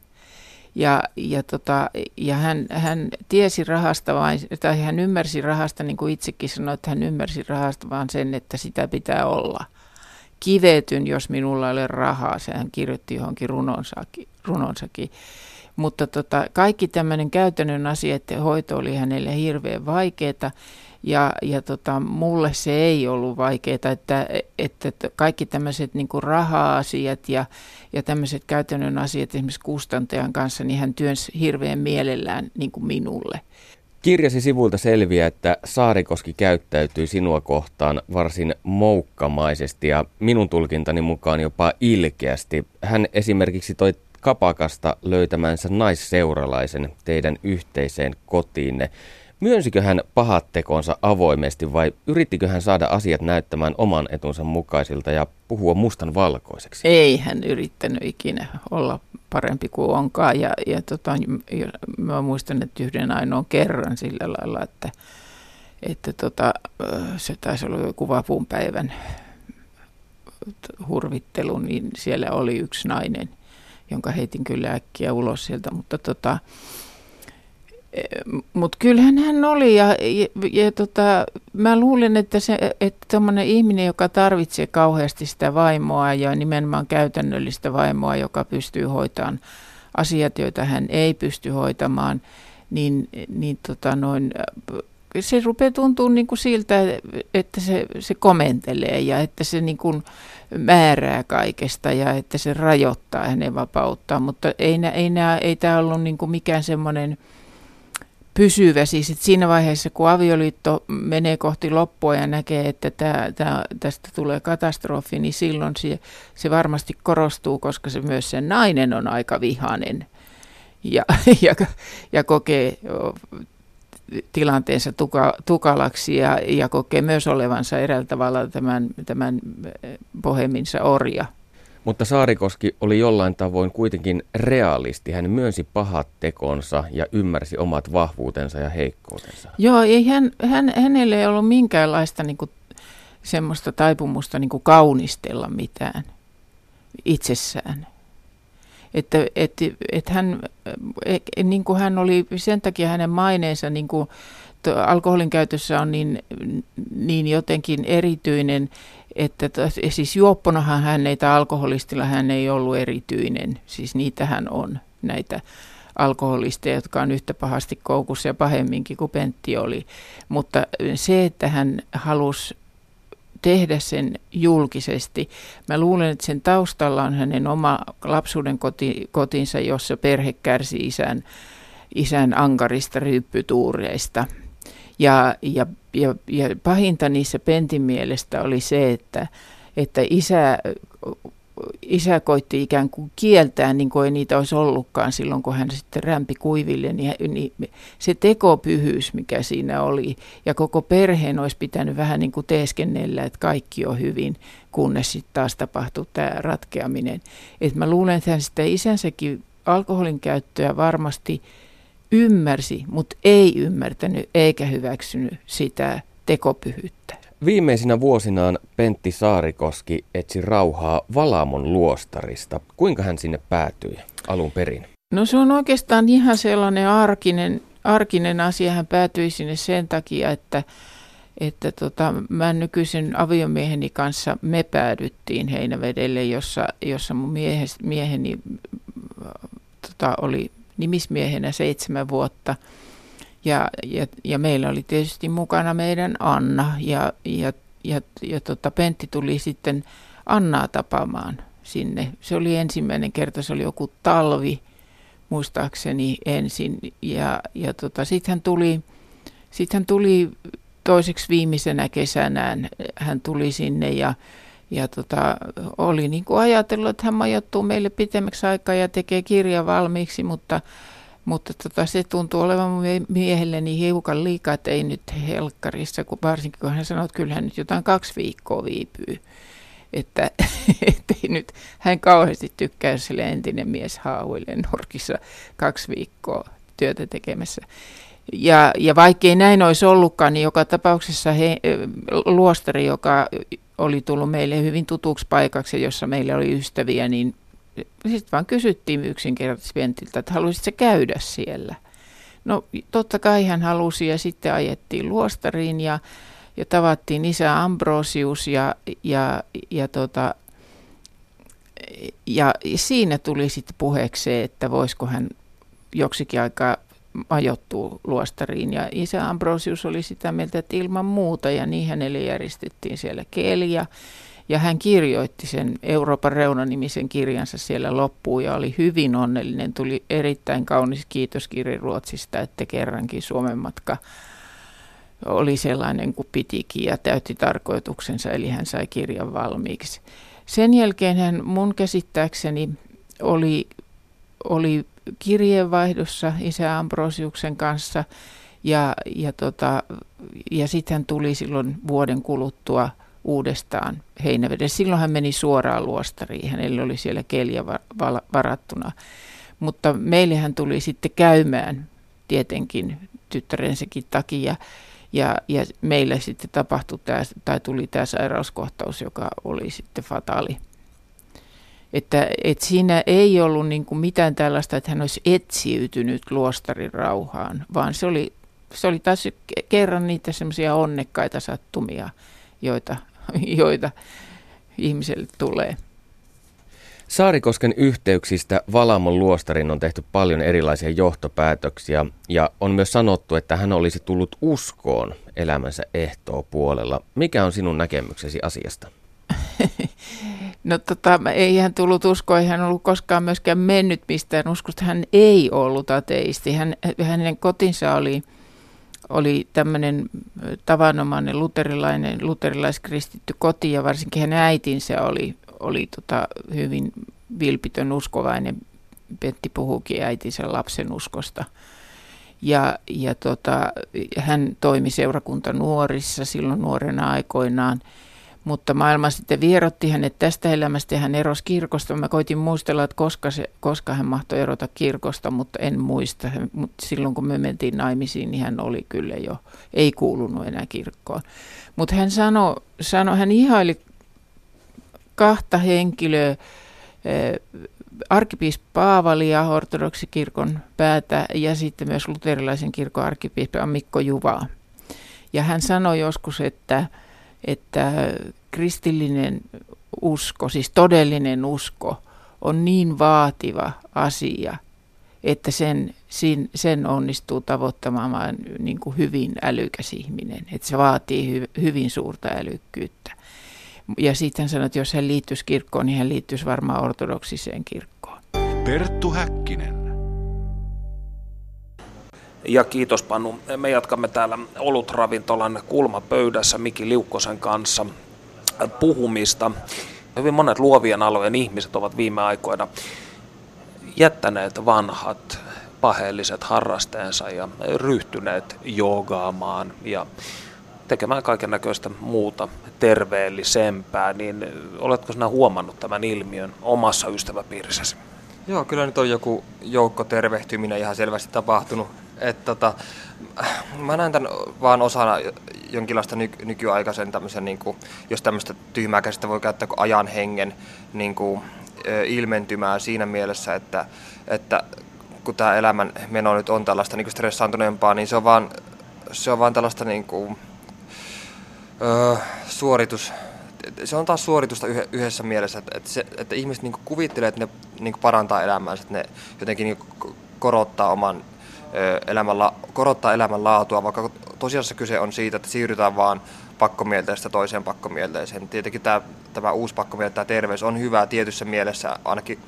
Ja, ja, tota, ja hän, hän tiesi rahasta vain, tai hän ymmärsi rahasta, niin kuin itsekin sanoi, että hän ymmärsi rahasta vaan sen, että sitä pitää olla. Kivetyn, jos minulla ei ole rahaa, se hän kirjoitti johonkin runonsakin. runonsakin. Mutta tota, kaikki tämmöinen käytännön asia, että hoito oli hänelle hirveän vaikeaa. Ja, ja tota, mulle se ei ollut vaikeaa, että, että, kaikki tämmöiset niin raha-asiat ja, ja tämmöiset käytännön asiat esimerkiksi kustantajan kanssa, niin hän työnsi hirveän mielellään niin kuin minulle. Kirjasi sivuilta selviää, että Saarikoski käyttäytyi sinua kohtaan varsin moukkamaisesti ja minun tulkintani mukaan jopa ilkeästi. Hän esimerkiksi toi kapakasta löytämänsä naisseuralaisen teidän yhteiseen kotiinne. Myönsikö hän pahat tekonsa avoimesti vai yrittikö hän saada asiat näyttämään oman etunsa mukaisilta ja puhua mustan valkoiseksi? Ei hän yrittänyt ikinä olla parempi kuin onkaan. Ja, ja tota, mä muistan, että yhden ainoan kerran sillä lailla, että, että tota, se taisi olla joku vapunpäivän hurvittelu, niin siellä oli yksi nainen, jonka heitin kyllä äkkiä ulos sieltä, mutta tota, mutta kyllähän hän oli ja, ja, ja tota, mä luulen, että se, että ihminen, joka tarvitsee kauheasti sitä vaimoa ja nimenomaan käytännöllistä vaimoa, joka pystyy hoitamaan asiat, joita hän ei pysty hoitamaan, niin, niin tota noin, se rupeaa tuntua niin kuin siltä, että se, se komentelee ja että se niin kuin määrää kaikesta ja että se rajoittaa hänen vapauttaan, mutta ei, ei, ei, ei tämä ollut niin kuin mikään semmoinen pysyvä. Siis että siinä vaiheessa, kun avioliitto menee kohti loppua ja näkee, että tämä, tämä, tästä tulee katastrofi, niin silloin se, se varmasti korostuu, koska se myös se nainen on aika vihainen ja, ja, ja kokee tilanteensa tuka, tukalaksi ja, ja kokee myös olevansa eräällä tavalla tämän, tämän boheminsa orja. Mutta Saarikoski oli jollain tavoin kuitenkin realisti. Hän myönsi pahat tekonsa ja ymmärsi omat vahvuutensa ja heikkoutensa. Joo, ei hän, hän, hänelle ei ollut minkäänlaista niin kuin, semmoista taipumusta niin kuin kaunistella mitään itsessään. Että et, et hän, e, niin kuin hän oli, sen takia hänen maineensa niin kuin, alkoholin käytössä on niin, niin jotenkin erityinen, että siis juopponahan hän ei, tai alkoholistilla hän ei ollut erityinen, siis niitähän on näitä alkoholisteja, jotka on yhtä pahasti koukussa ja pahemminkin kuin Pentti oli. Mutta se, että hän halusi tehdä sen julkisesti. Mä luulen, että sen taustalla on hänen oma lapsuuden koti, kotinsa, jossa perhe kärsi isän, isän ankarista ryyppytuureista. Ja, ja, ja, ja pahinta niissä Pentin mielestä oli se, että, että isä, isä koitti ikään kuin kieltää, niin kuin ei niitä olisi ollutkaan silloin, kun hän sitten rämpi kuiville, niin, niin se tekopyhyys, mikä siinä oli, ja koko perheen olisi pitänyt vähän niin kuin teeskennellä, että kaikki on hyvin, kunnes sitten taas tapahtuu tämä ratkeaminen. Et mä luulen, että hän sitä isänsäkin alkoholin käyttöä varmasti ymmärsi, mutta ei ymmärtänyt eikä hyväksynyt sitä tekopyhyyttä. Viimeisinä vuosinaan Pentti Saarikoski etsi rauhaa Valamon luostarista. Kuinka hän sinne päätyi alun perin? No se on oikeastaan ihan sellainen arkinen, arkinen asia. Hän päätyi sinne sen takia, että, että tota, mä nykyisen aviomieheni kanssa me päädyttiin Heinävedelle, jossa, jossa mun miehes, mieheni tota, oli nimismiehenä seitsemän vuotta. Ja, ja, ja meillä oli tietysti mukana meidän Anna ja, ja, ja, ja tota, Pentti tuli sitten Annaa tapaamaan sinne. Se oli ensimmäinen kerta, se oli joku talvi muistaakseni ensin. Ja, ja tota, sitten hän tuli, sit hän tuli toiseksi viimeisenä kesänään, hän tuli sinne ja, ja tota, oli niin kuin ajatellut, että hän majoittuu meille pitemmäksi aikaa ja tekee kirja valmiiksi, mutta, mutta tota, se tuntuu olevan miehelleni hiukan liikaa, että ei nyt helkkarissa, kun varsinkin kun hän sanoi, että kyllä hän nyt jotain kaksi viikkoa viipyy. Että ei nyt, hän kauheasti tykkää, jos entinen mies haahuilee nurkissa kaksi viikkoa työtä tekemässä. Ja, ja vaikkei näin olisi ollutkaan, niin joka tapauksessa he, luostari, joka oli tullut meille hyvin tutuksi paikaksi, jossa meillä oli ystäviä, niin sitten vaan kysyttiin yksinkertaisesti Ventiltä, että haluaisitko käydä siellä. No totta kai hän halusi ja sitten ajettiin luostariin ja, ja tavattiin isä Ambrosius ja, ja, ja, tota, ja siinä tuli sitten puheeksi se, että voisiko hän joksikin aikaa majoittuu luostariin. Ja isä Ambrosius oli sitä mieltä, että ilman muuta, ja niin hänelle järjestettiin siellä keli, ja, Ja hän kirjoitti sen Euroopan reuna-nimisen kirjansa siellä loppuun ja oli hyvin onnellinen. Tuli erittäin kaunis kiitoskirja Ruotsista, että kerrankin Suomen matka oli sellainen kuin pitikin ja täytti tarkoituksensa, eli hän sai kirjan valmiiksi. Sen jälkeen hän mun käsittääkseni oli, oli kirjeenvaihdossa isä Ambrosiuksen kanssa ja, ja, tota, ja sitten hän tuli silloin vuoden kuluttua uudestaan Heinäveden. Silloin hän meni suoraan luostariin, hänellä oli siellä kelja varattuna. Mutta meille hän tuli sitten käymään tietenkin tyttärensäkin takia. Ja, ja meille sitten tapahtui tämä, tai tuli tämä sairauskohtaus, joka oli sitten fataali. Että, että siinä ei ollut niin kuin mitään tällaista, että hän olisi etsiytynyt luostarin rauhaan, vaan se oli, se oli taas kerran niitä semmoisia onnekkaita sattumia, joita, joita ihmiselle tulee. Saarikosken yhteyksistä Valamon luostarin on tehty paljon erilaisia johtopäätöksiä ja on myös sanottu, että hän olisi tullut uskoon elämänsä ehtoo puolella. Mikä on sinun näkemyksesi asiasta? No tota, ei hän tullut uskoa, ei hän ollut koskaan myöskään mennyt mistään uskosta. Hän ei ollut ateisti. Hän, hänen kotinsa oli, oli tämmöinen tavanomainen luterilainen, luterilaiskristitty koti ja varsinkin hänen äitinsä oli, oli tota hyvin vilpitön uskovainen. Petti puhuukin äitinsä lapsen uskosta. Ja, ja tota, hän toimi seurakunta nuorissa silloin nuorena aikoinaan – mutta maailma sitten vierotti hänet tästä elämästä ja hän erosi kirkosta. Mä koitin muistella, että koska, se, koska hän mahtoi erota kirkosta, mutta en muista. Mutta silloin kun me mentiin naimisiin, niin hän oli kyllä jo, ei kuulunut enää kirkkoon. Mutta hän sanoi, sano, hän ihaili kahta henkilöä, eh, arkkipiispa Paavalia, ortodoksikirkon päätä ja sitten myös luterilaisen kirkon arkkipiispa Mikko Juvaa. Ja hän sanoi joskus, että että kristillinen usko, siis todellinen usko, on niin vaativa asia, että sen, sen onnistuu tavoittamaan niin kuin hyvin älykäs ihminen. Että se vaatii hy, hyvin suurta älykkyyttä. Ja sitten hän sanoi, että jos hän liittyisi kirkkoon, niin hän liittyisi varmaan ortodoksiseen kirkkoon. Perttu Häkkinen. Ja kiitos Panu. Me jatkamme täällä olutravintolan kulmapöydässä Miki Liukkosen kanssa puhumista. Hyvin monet luovien alojen ihmiset ovat viime aikoina jättäneet vanhat paheelliset harrasteensa ja ryhtyneet joogaamaan ja tekemään kaiken näköistä muuta terveellisempää, niin oletko sinä huomannut tämän ilmiön omassa ystäväpiirissäsi? Joo, kyllä nyt on joku joukko tervehtyminen ihan selvästi tapahtunut et tota, mä näen tämän vaan osana jonkinlaista ny- nykyaikaisen tämmöisen, niin kuin, jos tämmöistä tyhmää käsittää voi käyttää kuin ajan hengen niin kuin, ilmentymää siinä mielessä, että, että kun tämä elämän meno nyt on tällaista niin stressaantuneempaa, niin se on vaan, se on vaan tällaista niin kuin, ö, suoritus, se on taas suoritusta yhdessä mielessä, että, että, se, että ihmiset niin kuvittelee, että ne niin parantaa elämäänsä, että ne jotenkin niin korottaa oman elämällä, korottaa elämänlaatua, vaikka tosiasiassa kyse on siitä, että siirrytään vaan pakkomielteestä toiseen pakkomielteeseen. Tietenkin tämä, tämä uusi pakkomieltä, tämä terveys on hyvä tietyssä mielessä ainakin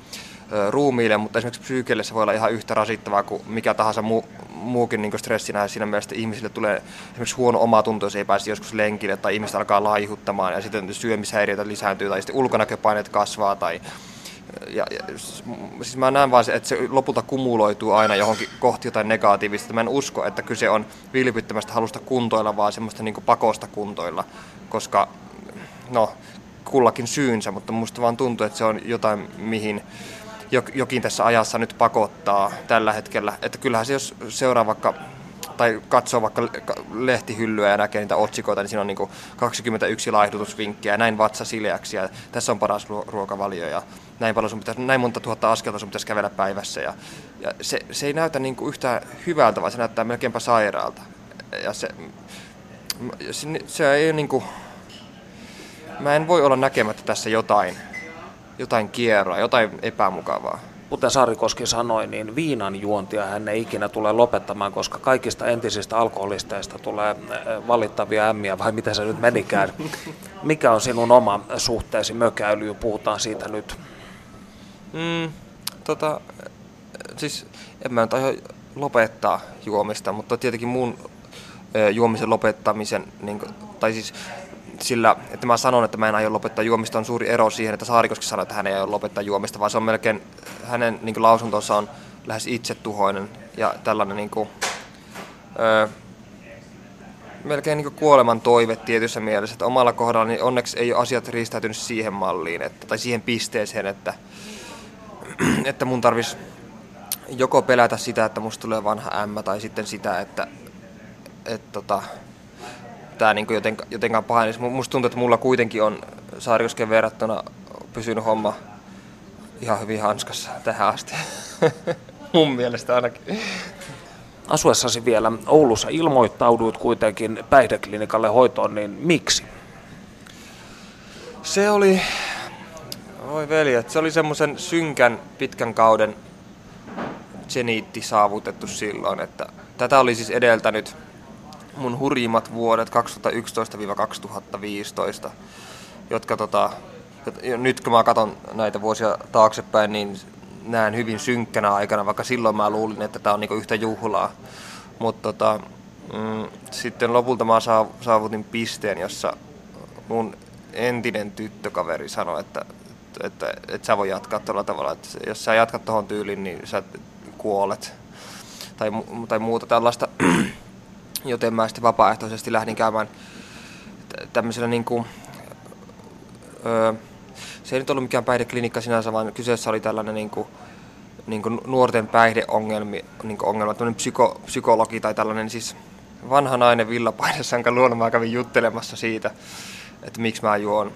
ruumiille, mutta esimerkiksi psyykelle se voi olla ihan yhtä rasittavaa kuin mikä tahansa muu, muukin niin stressinä. Siinä mielessä ihmisille tulee esimerkiksi huono omatunto, jos ei pääse joskus lenkille tai ihmiset alkaa laihuttamaan ja sitten syömishäiriöitä lisääntyy tai sitten ulkonäköpaineet kasvaa tai ja, ja, siis mä näen vaan, että se lopulta kumuloituu aina johonkin kohti jotain negatiivista. Mä en usko, että kyse on vilpittömästä halusta kuntoilla, vaan semmoista niin pakosta kuntoilla, koska no, kullakin syynsä, mutta musta vaan tuntuu, että se on jotain, mihin jokin tässä ajassa nyt pakottaa tällä hetkellä. Että kyllähän se, jos seuraa vaikka tai katsoo vaikka lehtihyllyä ja näkee niitä otsikoita, niin siinä on niin 21 laihdutusvinkkiä ja näin vatsa sileäksi ja tässä on paras ruokavalio ja näin, paljon sun pitäisi, näin monta tuhatta askelta sun pitäisi kävellä päivässä. Ja, ja se, se, ei näytä niin kuin yhtään hyvältä, vaan se näyttää melkeinpä sairaalta. Ja se, se, se ei niin kuin, mä en voi olla näkemättä tässä jotain, jotain kierroa, jotain epämukavaa. kuten Saarikoski sanoi, niin viinan juontia hän ei ikinä tule lopettamaan, koska kaikista entisistä alkoholisteista tulee äh, valittavia ämmiä, vai mitä se nyt menikään. Mikä on sinun oma suhteesi mökäilyyn? Puhutaan siitä nyt. Mm, tota, siis en mä nyt aio lopettaa juomista, mutta tietenkin mun juomisen lopettamisen, niin, tai siis sillä, että mä sanon, että mä en aio lopettaa juomista, on suuri ero siihen, että Saarikoski sanoi, että hän ei aio lopettaa juomista, vaan se on melkein, hänen niin lausuntonsa on lähes itsetuhoinen ja tällainen niin kuin, öö, melkein niin kuoleman toive tietyssä mielessä, että omalla kohdalla niin onneksi ei ole asiat riistäytynyt siihen malliin, että, tai siihen pisteeseen, että, että mun tarvitsisi joko pelätä sitä, että musta tulee vanha ämmä, tai sitten sitä, että, että tota, tämä niin jotenkaan, jotenkaan pahenisi. Musta tuntuu, että mulla kuitenkin on Saarikosken verrattuna pysynyt homma ihan hyvin hanskassa tähän asti. Mun mielestä ainakin. Asuessasi vielä Oulussa ilmoittauduit kuitenkin päihdeklinikalle hoitoon, niin miksi? Se oli, oi veljet, se oli semmoisen synkän pitkän kauden zeniitti saavutettu silloin, että tätä oli siis edeltänyt mun hurjimmat vuodet 2011-2015, jotka tota, nyt kun mä katson näitä vuosia taaksepäin, niin näen hyvin synkkänä aikana, vaikka silloin mä luulin, että tämä on niinku yhtä juhlaa. Mutta tota, mm, sitten lopulta mä saavutin pisteen, jossa mun entinen tyttökaveri sanoi, että, että, että, että sä voi jatkaa tuolla tavalla, että jos sä jatkat tuohon tyyliin, niin sä kuolet. Tai, tai muuta tällaista joten mä sitten vapaaehtoisesti lähdin käymään tämmöisellä niin kuin, öö, se ei nyt ollut mikään päihdeklinikka sinänsä, vaan kyseessä oli tällainen niin kuin, niin kuin nuorten päihdeongelmi, niin kuin ongelma, tämmöinen psyko, psykologi tai tällainen siis vanha nainen villapaidassa, jonka luona mä kävin juttelemassa siitä, että miksi mä juon.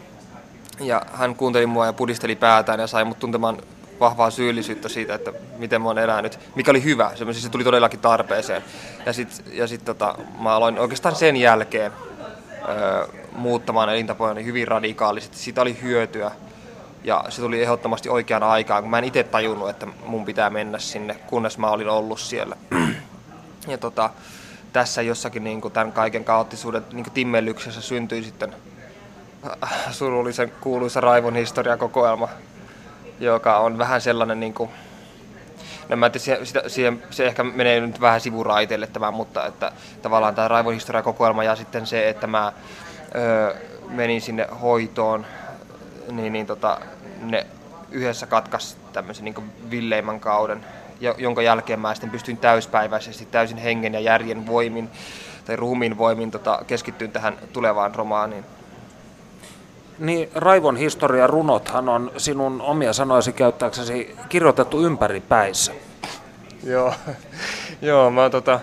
Ja hän kuunteli mua ja pudisteli päätään ja sai mut tuntemaan vahvaa syyllisyyttä siitä, että miten mä oon elänyt, mikä oli hyvä, se, tuli todellakin tarpeeseen. Ja sitten ja sit, tota, mä aloin oikeastaan sen jälkeen öö, muuttamaan elintapoja niin hyvin radikaalisesti. Siitä oli hyötyä ja se tuli ehdottomasti oikeaan aikaan, kun mä en itse tajunnut, että mun pitää mennä sinne, kunnes mä olin ollut siellä. ja tota, tässä jossakin niin tämän kaiken kaoottisuuden niin timmellyksessä syntyi sitten surullisen kuuluisa Raivon historiakokoelma, joka on vähän sellainen niin kuin, No mä tiedä, sitä, siihen, se ehkä menee nyt vähän sivuraiteille tämä, mutta että tavallaan tämä Raivon kokoelma ja sitten se, että mä öö, menin sinne hoitoon, niin, niin tota, ne yhdessä katkas tämmöisen niin villeimmän kauden, jonka jälkeen mä sitten pystyin täyspäiväisesti täysin hengen ja järjen voimin tai ruumiin voimin tota, keskittyyn tähän tulevaan romaaniin. Niin Raivon historia runothan on sinun omia sanoisi käyttääksesi kirjoitettu ympäri päissä. Joo, joo mä tota,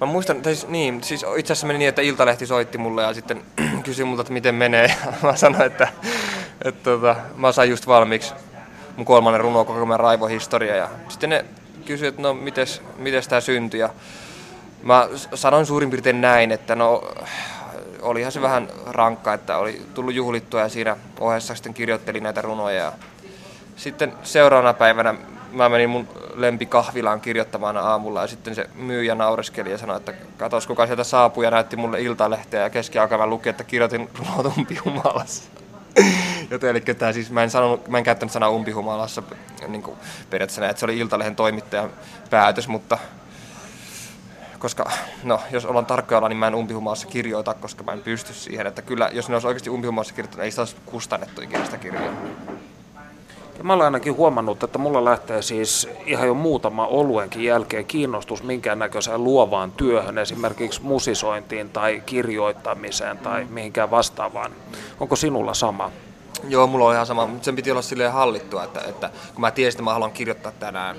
Mä muistan, tai niin, siis itse asiassa meni niin, että Iltalehti soitti mulle ja sitten kysyi multa, että miten menee. mä sanoin, että, että tota, mä sain just valmiiksi mun kolmannen runo koko Raivon historia. Ja sitten ne kysyi, että no mites, mites tää syntyi. Ja mä sanoin suurin piirtein näin, että no olihan se vähän rankka, että oli tullut juhlittua ja siinä ohessa sitten kirjoittelin näitä runoja. Ja sitten seuraavana päivänä mä menin mun lempikahvilaan kirjoittamaan aamulla ja sitten se myyjä naureskeli ja sanoi, että katos kuka sieltä saapui ja näytti mulle iltalehteä ja keskiaikana luki, että kirjoitin runot umpihumalassa. Joten eli tämä siis, mä en, sanonut, mä en käyttänyt sanaa umpihumalassa niin kuin periaatteessa että se oli Iltalehen toimittajan päätös, mutta koska no, jos ollaan tarkkoja, niin mä en umpihumaassa kirjoita, koska mä en pysty siihen. Että kyllä, jos ne olisi oikeasti umpihumaassa kirjoittanut, ei sitä olisi kustannettu ikinä sitä kirjaa. Ja mä olen ainakin huomannut, että mulla lähtee siis ihan jo muutama oluenkin jälkeen kiinnostus minkäännäköiseen luovaan työhön, esimerkiksi musisointiin tai kirjoittamiseen tai mihinkään vastaavaan. Onko sinulla sama? Joo, mulla on ihan sama, mutta sen piti olla silleen hallittua, että, että kun mä tiesin, että mä haluan kirjoittaa tänään,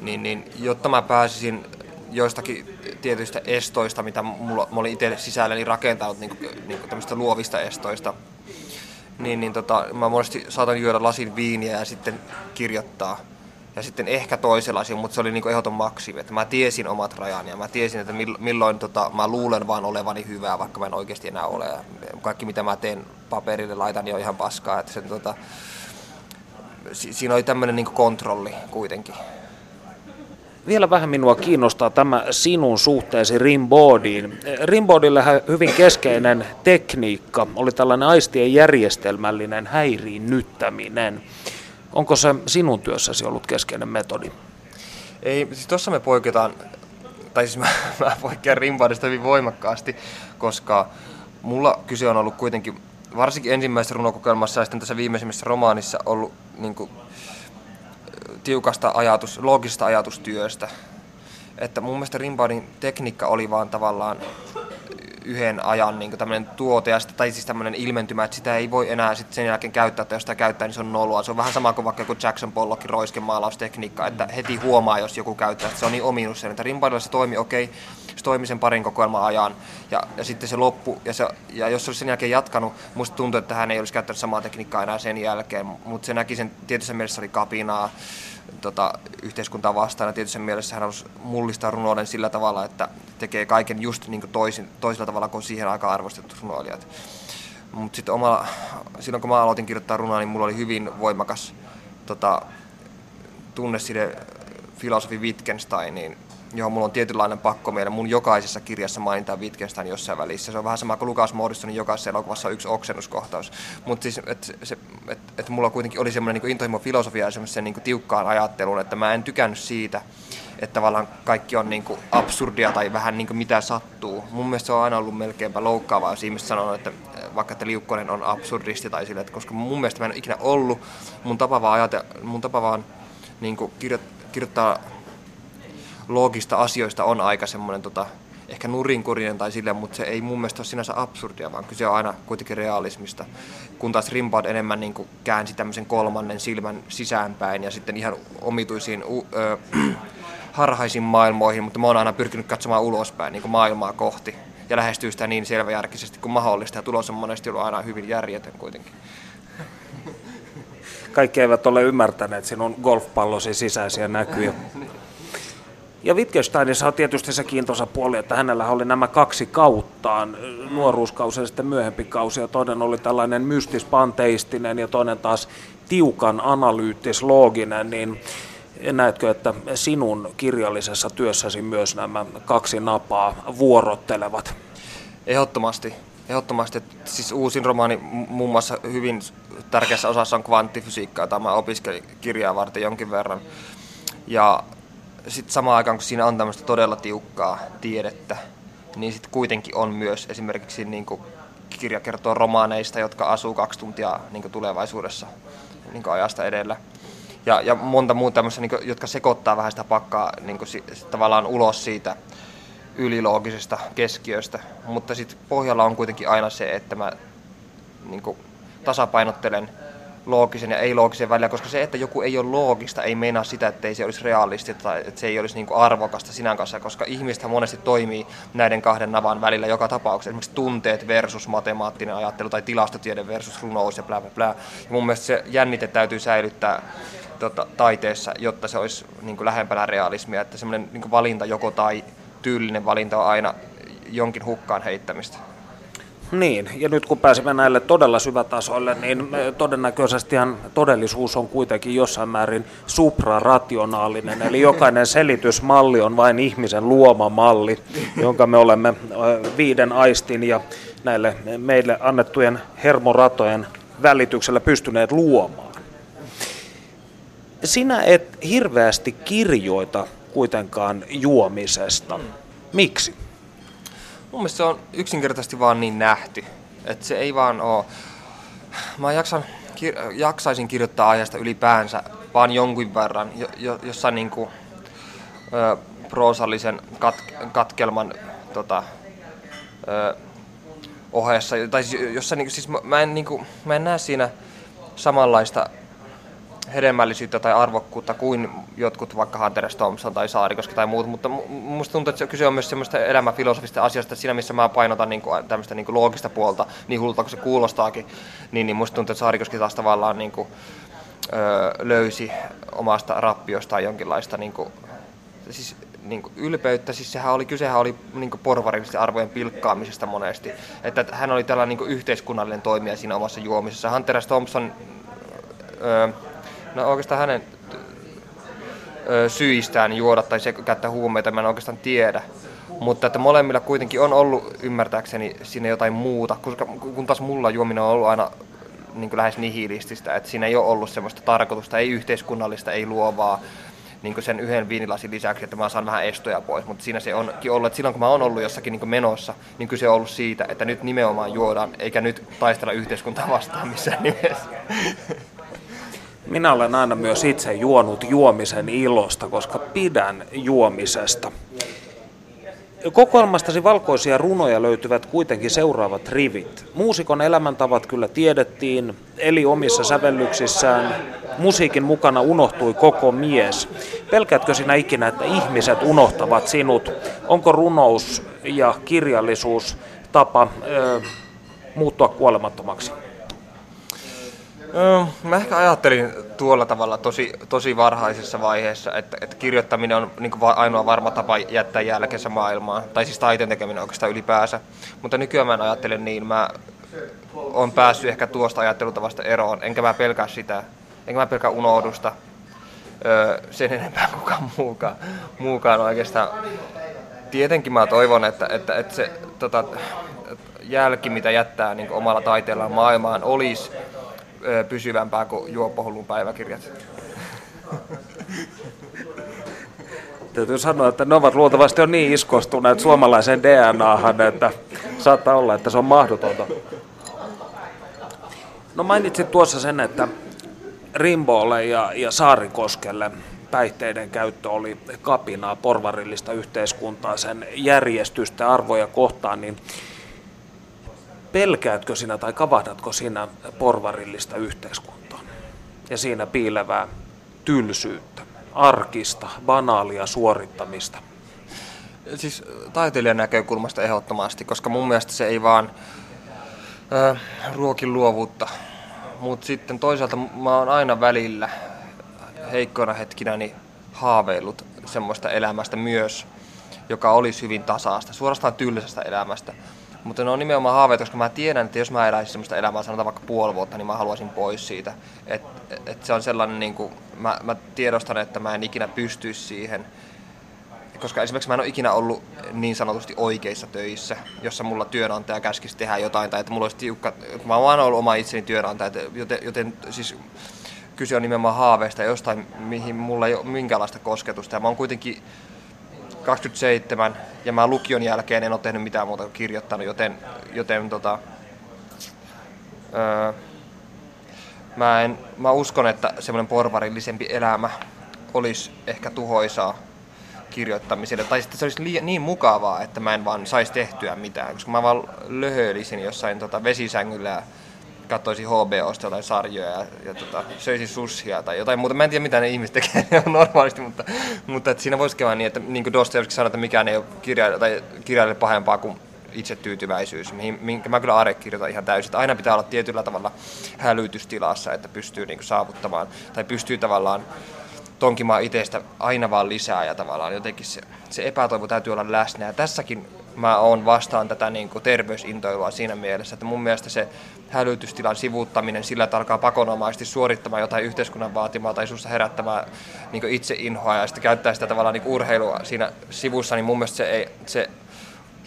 niin, niin jotta mä pääsisin joistakin tietyistä estoista, mitä mulla, mä olin itse rakentanut, niin kuin, niin kuin tämmöistä luovista estoista, niin, niin tota, mä monesti saatan juoda lasin viiniä ja sitten kirjoittaa. Ja sitten ehkä toisen lasin, mutta se oli niin ehdoton maksimi. Että mä tiesin omat rajani ja mä tiesin, että milloin tota, mä luulen vaan olevani hyvää, vaikka mä en oikeasti enää ole. Ja kaikki mitä mä teen paperille laitan, niin on ihan paskaa. Että sen, tota, si- siinä oli tämmöinen niin kontrolli kuitenkin. Vielä vähän minua kiinnostaa tämä sinun suhteesi rimboardiin. Rimboardillehän hyvin keskeinen tekniikka oli tällainen aistien järjestelmällinen häiriinnyttäminen. Onko se sinun työssäsi ollut keskeinen metodi? Ei, siis tuossa me poiketaan, tai siis mä, mä poikkean rimboardista hyvin voimakkaasti, koska mulla kyse on ollut kuitenkin, varsinkin ensimmäisessä runokokelmassa ja sitten tässä viimeisimmässä romaanissa ollut niin kuin, tiukasta ajatus, loogisesta ajatustyöstä. Että mun mielestä Rimbaudin tekniikka oli vaan tavallaan yhden ajan niin tämmöinen tuote, ja sitä, tai siis tämmöinen ilmentymä, että sitä ei voi enää sit sen jälkeen käyttää, että jos sitä käyttää, niin se on noloa. Se on vähän sama kuin vaikka joku Jackson Pollockin roiskemaalaustekniikka, että heti huomaa, jos joku käyttää, että se on niin ominut sen. Että Rimbaudilla se toimi okei, okay, se toimi sen parin kokoelman ajan, ja, ja sitten se loppu, ja, se, ja jos se olisi sen jälkeen jatkanut, musta tuntuu, että hän ei olisi käyttänyt samaa tekniikkaa enää sen jälkeen, mutta se näki sen, tietyssä mielessä oli kapinaa, tota, yhteiskuntaa vastaan. Ja tietysti mielessä hän halusi mullistaa runouden sillä tavalla, että tekee kaiken just niin kuin toisin, toisella tavalla kuin siihen aikaan arvostettu runoilijat. Mutta sitten omalla, silloin kun mä aloitin kirjoittaa runoa, niin mulla oli hyvin voimakas tota, tunne sille filosofi Wittgensteiniin, johon mulla on tietynlainen pakko meidän. Mun jokaisessa kirjassa mainitaan Wittgenstein jossain välissä. Se on vähän sama kuin Lukas Morrisonin jokaisessa elokuvassa on yksi oksennuskohtaus. Mutta siis, että et, et mulla kuitenkin oli semmoinen niin intohimo filosofia ja semmoisen niin tiukkaan ajatteluun, että mä en tykännyt siitä, että tavallaan kaikki on niin kuin absurdia tai vähän niin kuin mitä sattuu. Mun mielestä se on aina ollut melkeinpä loukkaavaa, jos ihmiset sanoo, että vaikka että Liukkonen on absurdisti tai sille, että koska mun mielestä mä en ole ikinä ollut. Mun tapa vaan, ajate, mun tapa vaan niin kuin kirjoittaa loogista asioista on aika semmoinen tota, ehkä nurinkurinen tai silleen, mutta se ei mun mielestä ole sinänsä absurdia, vaan kyse on aina kuitenkin realismista. Kun taas Rimbaud enemmän niin kuin käänsi tämmöisen kolmannen silmän sisäänpäin ja sitten ihan omituisiin ö, harhaisiin maailmoihin, mutta mä oon aina pyrkinyt katsomaan ulospäin niin kuin maailmaa kohti ja lähestyy sitä niin selväjärkisesti kuin mahdollista ja tulos on monesti ollut aina hyvin järjetön kuitenkin. Kaikki eivät ole ymmärtäneet sinun golfpallosi sisäisiä näkyjä. Ja Wittgensteinissa on tietysti se kiintoisa puoli, että hänellä oli nämä kaksi kauttaan, nuoruuskausi ja sitten myöhempi kausi, ja toinen oli tällainen mystispanteistinen ja toinen taas tiukan analyyttis-looginen, niin näetkö, että sinun kirjallisessa työssäsi myös nämä kaksi napaa vuorottelevat? Ehdottomasti. Ehdottomasti. Että siis uusin romaani muun muassa hyvin tärkeässä osassa on kvanttifysiikkaa, jota mä opiskelin kirjaa varten jonkin verran. Ja sitten samaan aikaan, kun siinä on tämmöistä todella tiukkaa tiedettä, niin sitten kuitenkin on myös esimerkiksi niin kuin kirja kertoo romaaneista, jotka asuu kaksi tuntia niin kuin tulevaisuudessa niin kuin ajasta edellä. Ja, ja monta muuta tämmöistä, niin kuin, jotka sekoittaa vähän sitä pakkaa niin kuin, tavallaan ulos siitä yliloogisesta keskiöstä. Mutta sitten pohjalla on kuitenkin aina se, että mä niin kuin, tasapainottelen loogisen ja ei-loogisen välillä, koska se, että joku ei ole loogista, ei meinaa sitä, että ei se olisi realistista tai että se ei olisi niin kuin arvokasta sinä kanssa, koska ihmistä monesti toimii näiden kahden navan välillä joka tapauksessa. Esimerkiksi tunteet versus matemaattinen ajattelu tai tilastotiede versus runous ja bla bla bla. Ja mun mielestä se jännite täytyy säilyttää tota, taiteessa, jotta se olisi niin kuin lähempänä realismia, että semmoinen niin valinta joko tai tyylinen valinta on aina jonkin hukkaan heittämistä. Niin, ja nyt kun pääsemme näille todella syvätasoille, niin todennäköisestihan todellisuus on kuitenkin jossain määrin suprarationaalinen, eli jokainen selitysmalli on vain ihmisen luoma malli, jonka me olemme viiden aistin ja näille meille annettujen hermoratojen välityksellä pystyneet luomaan. Sinä et hirveästi kirjoita kuitenkaan juomisesta. Miksi? Mun mielestä se on yksinkertaisesti vaan niin nähty, että se ei vaan oo... Mä jaksan, kir- jaksaisin kirjoittaa aiheesta ylipäänsä vaan jonkin verran, jo, jo, jossain niinku, ö, proosallisen kat- katkelman tota, ö, ohessa. Tai siis, jossain, niinku, siis mä, mä, en, niinku, mä en näe siinä samanlaista hedelmällisyyttä tai arvokkuutta kuin jotkut vaikka Hunter S. Thompson tai Saarikoski tai muut, mutta musta tuntuu, että kyse on myös semmoista elämäfilosofista asiasta, että siinä missä mä painotan niin kuin, tämmöistä niin kuin loogista puolta, niin hullulta kuin se kuulostaakin, niin, niin musta tuntuu, että Saarikoski taas tavallaan niin kuin, öö, löysi omasta rappiostaan jonkinlaista niin kuin, siis, niin kuin ylpeyttä, siis sehän oli, kysehän oli niin kuin porvarillisten arvojen pilkkaamisesta monesti. Että hän oli tällainen niin kuin yhteiskunnallinen toimija siinä omassa juomisessa. Hunter S. Thompson öö, No oikeastaan hänen ö, syistään juoda tai se käyttää huumeita, mä en oikeastaan tiedä. Mutta että molemmilla kuitenkin on ollut ymmärtääkseni siinä jotain muuta, koska kun taas mulla juominen on ollut aina niin kuin lähes nihilististä, että siinä ei ole ollut semmoista tarkoitusta, ei yhteiskunnallista, ei luovaa, niin kuin sen yhden viinilasin lisäksi, että mä saan vähän estoja pois, mutta siinä se onkin ollut, että silloin kun mä oon ollut jossakin niin menossa, niin kyse on ollut siitä, että nyt nimenomaan juodaan, eikä nyt taistella yhteiskuntaa vastaan missään nimessä. Minä olen aina myös itse juonut juomisen ilosta, koska pidän juomisesta. Kokoelmastasi valkoisia runoja löytyvät kuitenkin seuraavat rivit. Muusikon elämäntavat kyllä tiedettiin, eli omissa sävellyksissään. Musiikin mukana unohtui koko mies. Pelkäätkö sinä ikinä, että ihmiset unohtavat sinut? Onko runous ja kirjallisuus tapa ö, muuttua kuolemattomaksi? Mä ehkä ajattelin tuolla tavalla tosi, tosi varhaisessa vaiheessa, että, että kirjoittaminen on niin ainoa varma tapa jättää jälkensä maailmaan, tai siis taiteen tekeminen oikeastaan ylipäänsä. Mutta nykyään mä en niin, mä oon päässyt ehkä tuosta ajattelutavasta eroon, enkä mä pelkää sitä, enkä mä pelkää unohdusta. Öö, sen enempää kukaan muukaan, muukaan oikeastaan. Tietenkin mä toivon, että, että, että se tota, jälki, mitä jättää niin omalla taiteellaan maailmaan, olisi pysyvämpää kuin juoppohullun päiväkirjat. Täytyy sanoa, että ne ovat luultavasti jo niin iskostuneet suomalaiseen DNAhan, että saattaa olla, että se on mahdotonta. No mainitsit tuossa sen, että Rimbolle ja, ja Saarikoskelle päihteiden käyttö oli kapinaa porvarillista yhteiskuntaa, sen järjestystä arvoja kohtaan, niin pelkäätkö sinä tai kavahdatko sinä porvarillista yhteiskuntaa ja siinä piilevää tylsyyttä, arkista, banaalia suorittamista? Siis taiteilijan näkökulmasta ehdottomasti, koska mun mielestä se ei vaan äh, ruoki luovuutta. Mutta sitten toisaalta mä oon aina välillä heikkoina hetkinäni haaveillut semmoista elämästä myös, joka olisi hyvin tasaista, suorastaan tylsästä elämästä. Mutta ne on nimenomaan haaveita, koska mä tiedän, että jos mä eläisin sellaista elämää, sanotaan vaikka puoli vuotta, niin mä haluaisin pois siitä. Et, et se on sellainen, niin kuin, mä, mä tiedostan, että mä en ikinä pystyisi siihen. Koska esimerkiksi mä en ole ikinä ollut niin sanotusti oikeissa töissä, jossa mulla työnantaja käskisi tehdä jotain, tai että mulla olisi tiukka, mä oon ollut oma itseni työnantaja, joten, joten siis kyse on nimenomaan haaveista jostain, mihin mulla ei ole minkäänlaista kosketusta. Ja mä oon kuitenkin 27 ja mä lukion jälkeen en ole tehnyt mitään muuta kuin kirjoittanut, joten, joten tota, öö, mä, en, mä uskon, että semmoinen porvarillisempi elämä olisi ehkä tuhoisaa kirjoittamiselle. Tai sitten se olisi liian, niin mukavaa, että mä en vaan saisi tehtyä mitään, koska mä vaan löhöilisin jossain tota, vesisängyllä ja katsoisin HBOsta jotain sarjoja ja, ja tota, söisin sussia tai jotain muuta. Mä en tiedä, mitä ne ihmiset tekee normaalisti, mutta, mutta että siinä voisi käydä niin, että niin kuin Dostoevsky sanoi, että mikään ei ole kirja, tai kirjailijalle pahempaa kuin itsetyytyväisyys, mihin, minkä mä kyllä Are kirjoitan ihan täysin. Että aina pitää olla tietyllä tavalla hälytystilassa, että pystyy niin kuin saavuttamaan tai pystyy tavallaan tonkimaan itsestä aina vaan lisää ja tavallaan jotenkin se, se epätoivo täytyy olla läsnä. Ja tässäkin mä oon vastaan tätä niin kuin terveysintoilua siinä mielessä, että mun mielestä se hälytystilan sivuuttaminen sillä, että alkaa pakonomaisesti suorittamaan jotain yhteiskunnan vaatimaa tai susta herättämään niin inhoa ja sitten käyttää sitä tavallaan niin urheilua siinä sivussa, niin mun mielestä se, ei, se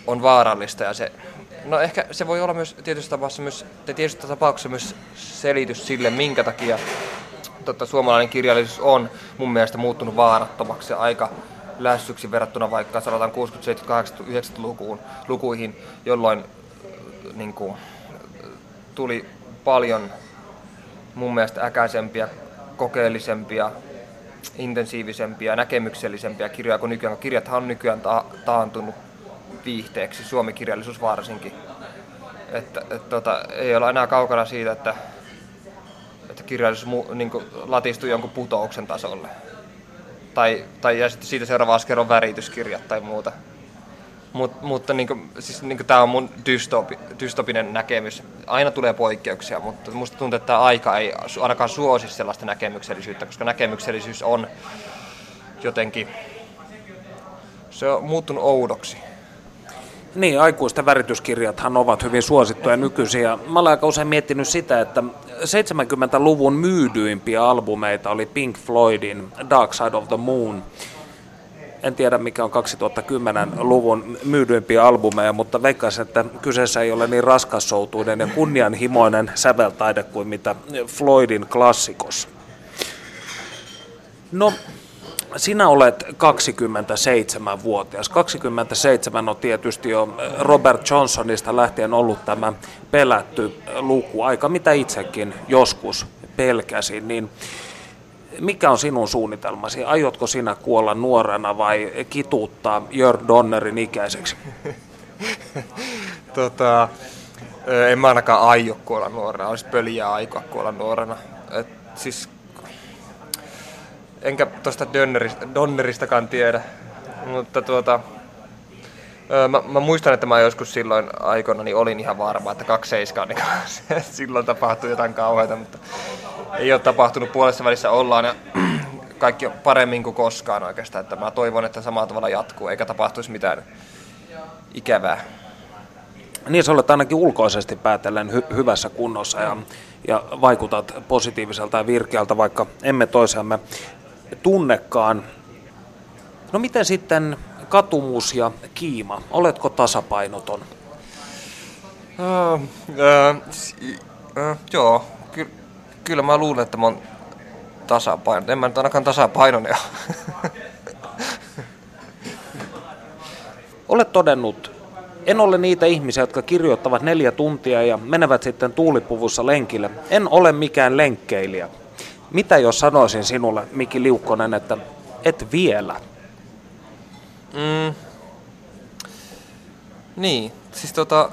on vaarallista ja se No ehkä se voi olla myös tietyssä tapauksessa myös, tietyssä tapauksessa myös selitys sille, minkä takia totta, suomalainen kirjallisuus on mun mielestä muuttunut vaarattomaksi ja aika lässyksi verrattuna vaikka sanotaan 60, 70, 80, 90-lukuun lukuihin, jolloin niin kuin, tuli paljon mun mielestä äkäisempiä, kokeellisempia, intensiivisempia, näkemyksellisempiä kirjoja kuin nykyään. Kirjathan on nykyään ta- taantunut viihteeksi, suomikirjallisuus varsinkin. Että, et, tota, ei olla enää kaukana siitä, että, että kirjallisuus mu, niin kuin, jonkun putouksen tasolle. Tai, tai ja sitten siitä seuraava askel on värityskirjat tai muuta. Mut, mutta niin siis, niin tämä on mun dystopi, dystopinen näkemys. Aina tulee poikkeuksia, mutta musta tuntuu, että tämä aika ei ainakaan suosi sellaista näkemyksellisyyttä, koska näkemyksellisyys on jotenkin, se on muuttunut oudoksi. Niin, aikuisten värityskirjathan ovat hyvin suosittuja nykyisin. Ja mä olen aika usein miettinyt sitä, että 70-luvun myydyimpiä albumeita oli Pink Floydin Dark Side of the Moon. En tiedä mikä on 2010-luvun myydyimpiä albumeja, mutta veikkaisin, että kyseessä ei ole niin raskassoutuinen ja kunnianhimoinen säveltaide kuin mitä Floydin klassikos. No, sinä olet 27-vuotias. 27 on tietysti jo Robert Johnsonista lähtien ollut tämä pelätty luku, aika mitä itsekin joskus pelkäsin, niin mikä on sinun suunnitelmasi? Aiotko sinä kuolla nuorena vai kituuttaa Jörg Donnerin ikäiseksi? tota, en mä ainakaan aio kuolla nuorena, olisi pöliä aikoa kuolla nuorena. Et siis enkä tuosta Donneristakaan tiedä, mutta tuota, Mä, mä, muistan, että mä joskus silloin aikoina niin olin ihan varma, että 27 niin silloin tapahtui jotain kauheita, mutta ei ole tapahtunut puolessa välissä ollaan ja kaikki on paremmin kuin koskaan oikeastaan. Että mä toivon, että samalla tavalla jatkuu eikä tapahtuisi mitään ikävää. Niin, sä olet ainakin ulkoisesti päätellen hy- hyvässä kunnossa ja, ja vaikutat positiiviselta ja virkeältä, vaikka emme toisiamme tunnekaan. No miten sitten katumus ja kiima? Oletko tasapainoton? Uh, uh, uh, joo, kyllä mä luulen, että mä oon tasapainoton. En mä nyt ainakaan tasapainoinen Olet todennut, en ole niitä ihmisiä, jotka kirjoittavat neljä tuntia ja menevät sitten tuulipuvussa lenkille. En ole mikään lenkkeilijä. Mitä jos sanoisin sinulle, Miki Liukkonen, että et vielä? Mm. Niin, siis tota...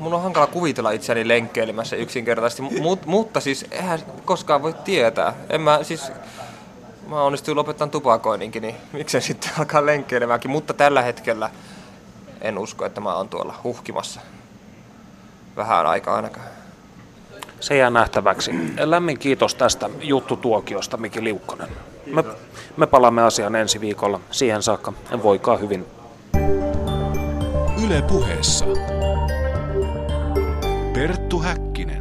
Mun on hankala kuvitella itseäni lenkkeilemässä yksinkertaisesti, mut, mutta siis eihän koskaan voi tietää. En mä siis... Mä onnistuin lopettamaan tupakoinninkin, niin miksei sitten alkaa lenkkeilemäänkin, mutta tällä hetkellä en usko, että mä oon tuolla huhkimassa vähän aikaa ainakaan. Se jää nähtäväksi. Lämmin kiitos tästä juttutuokiosta, Miki Liukkonen. Me, me palaamme asiaan ensi viikolla. Siihen saakka voikaa hyvin. Yle puheessa. Perttu Häkkinen.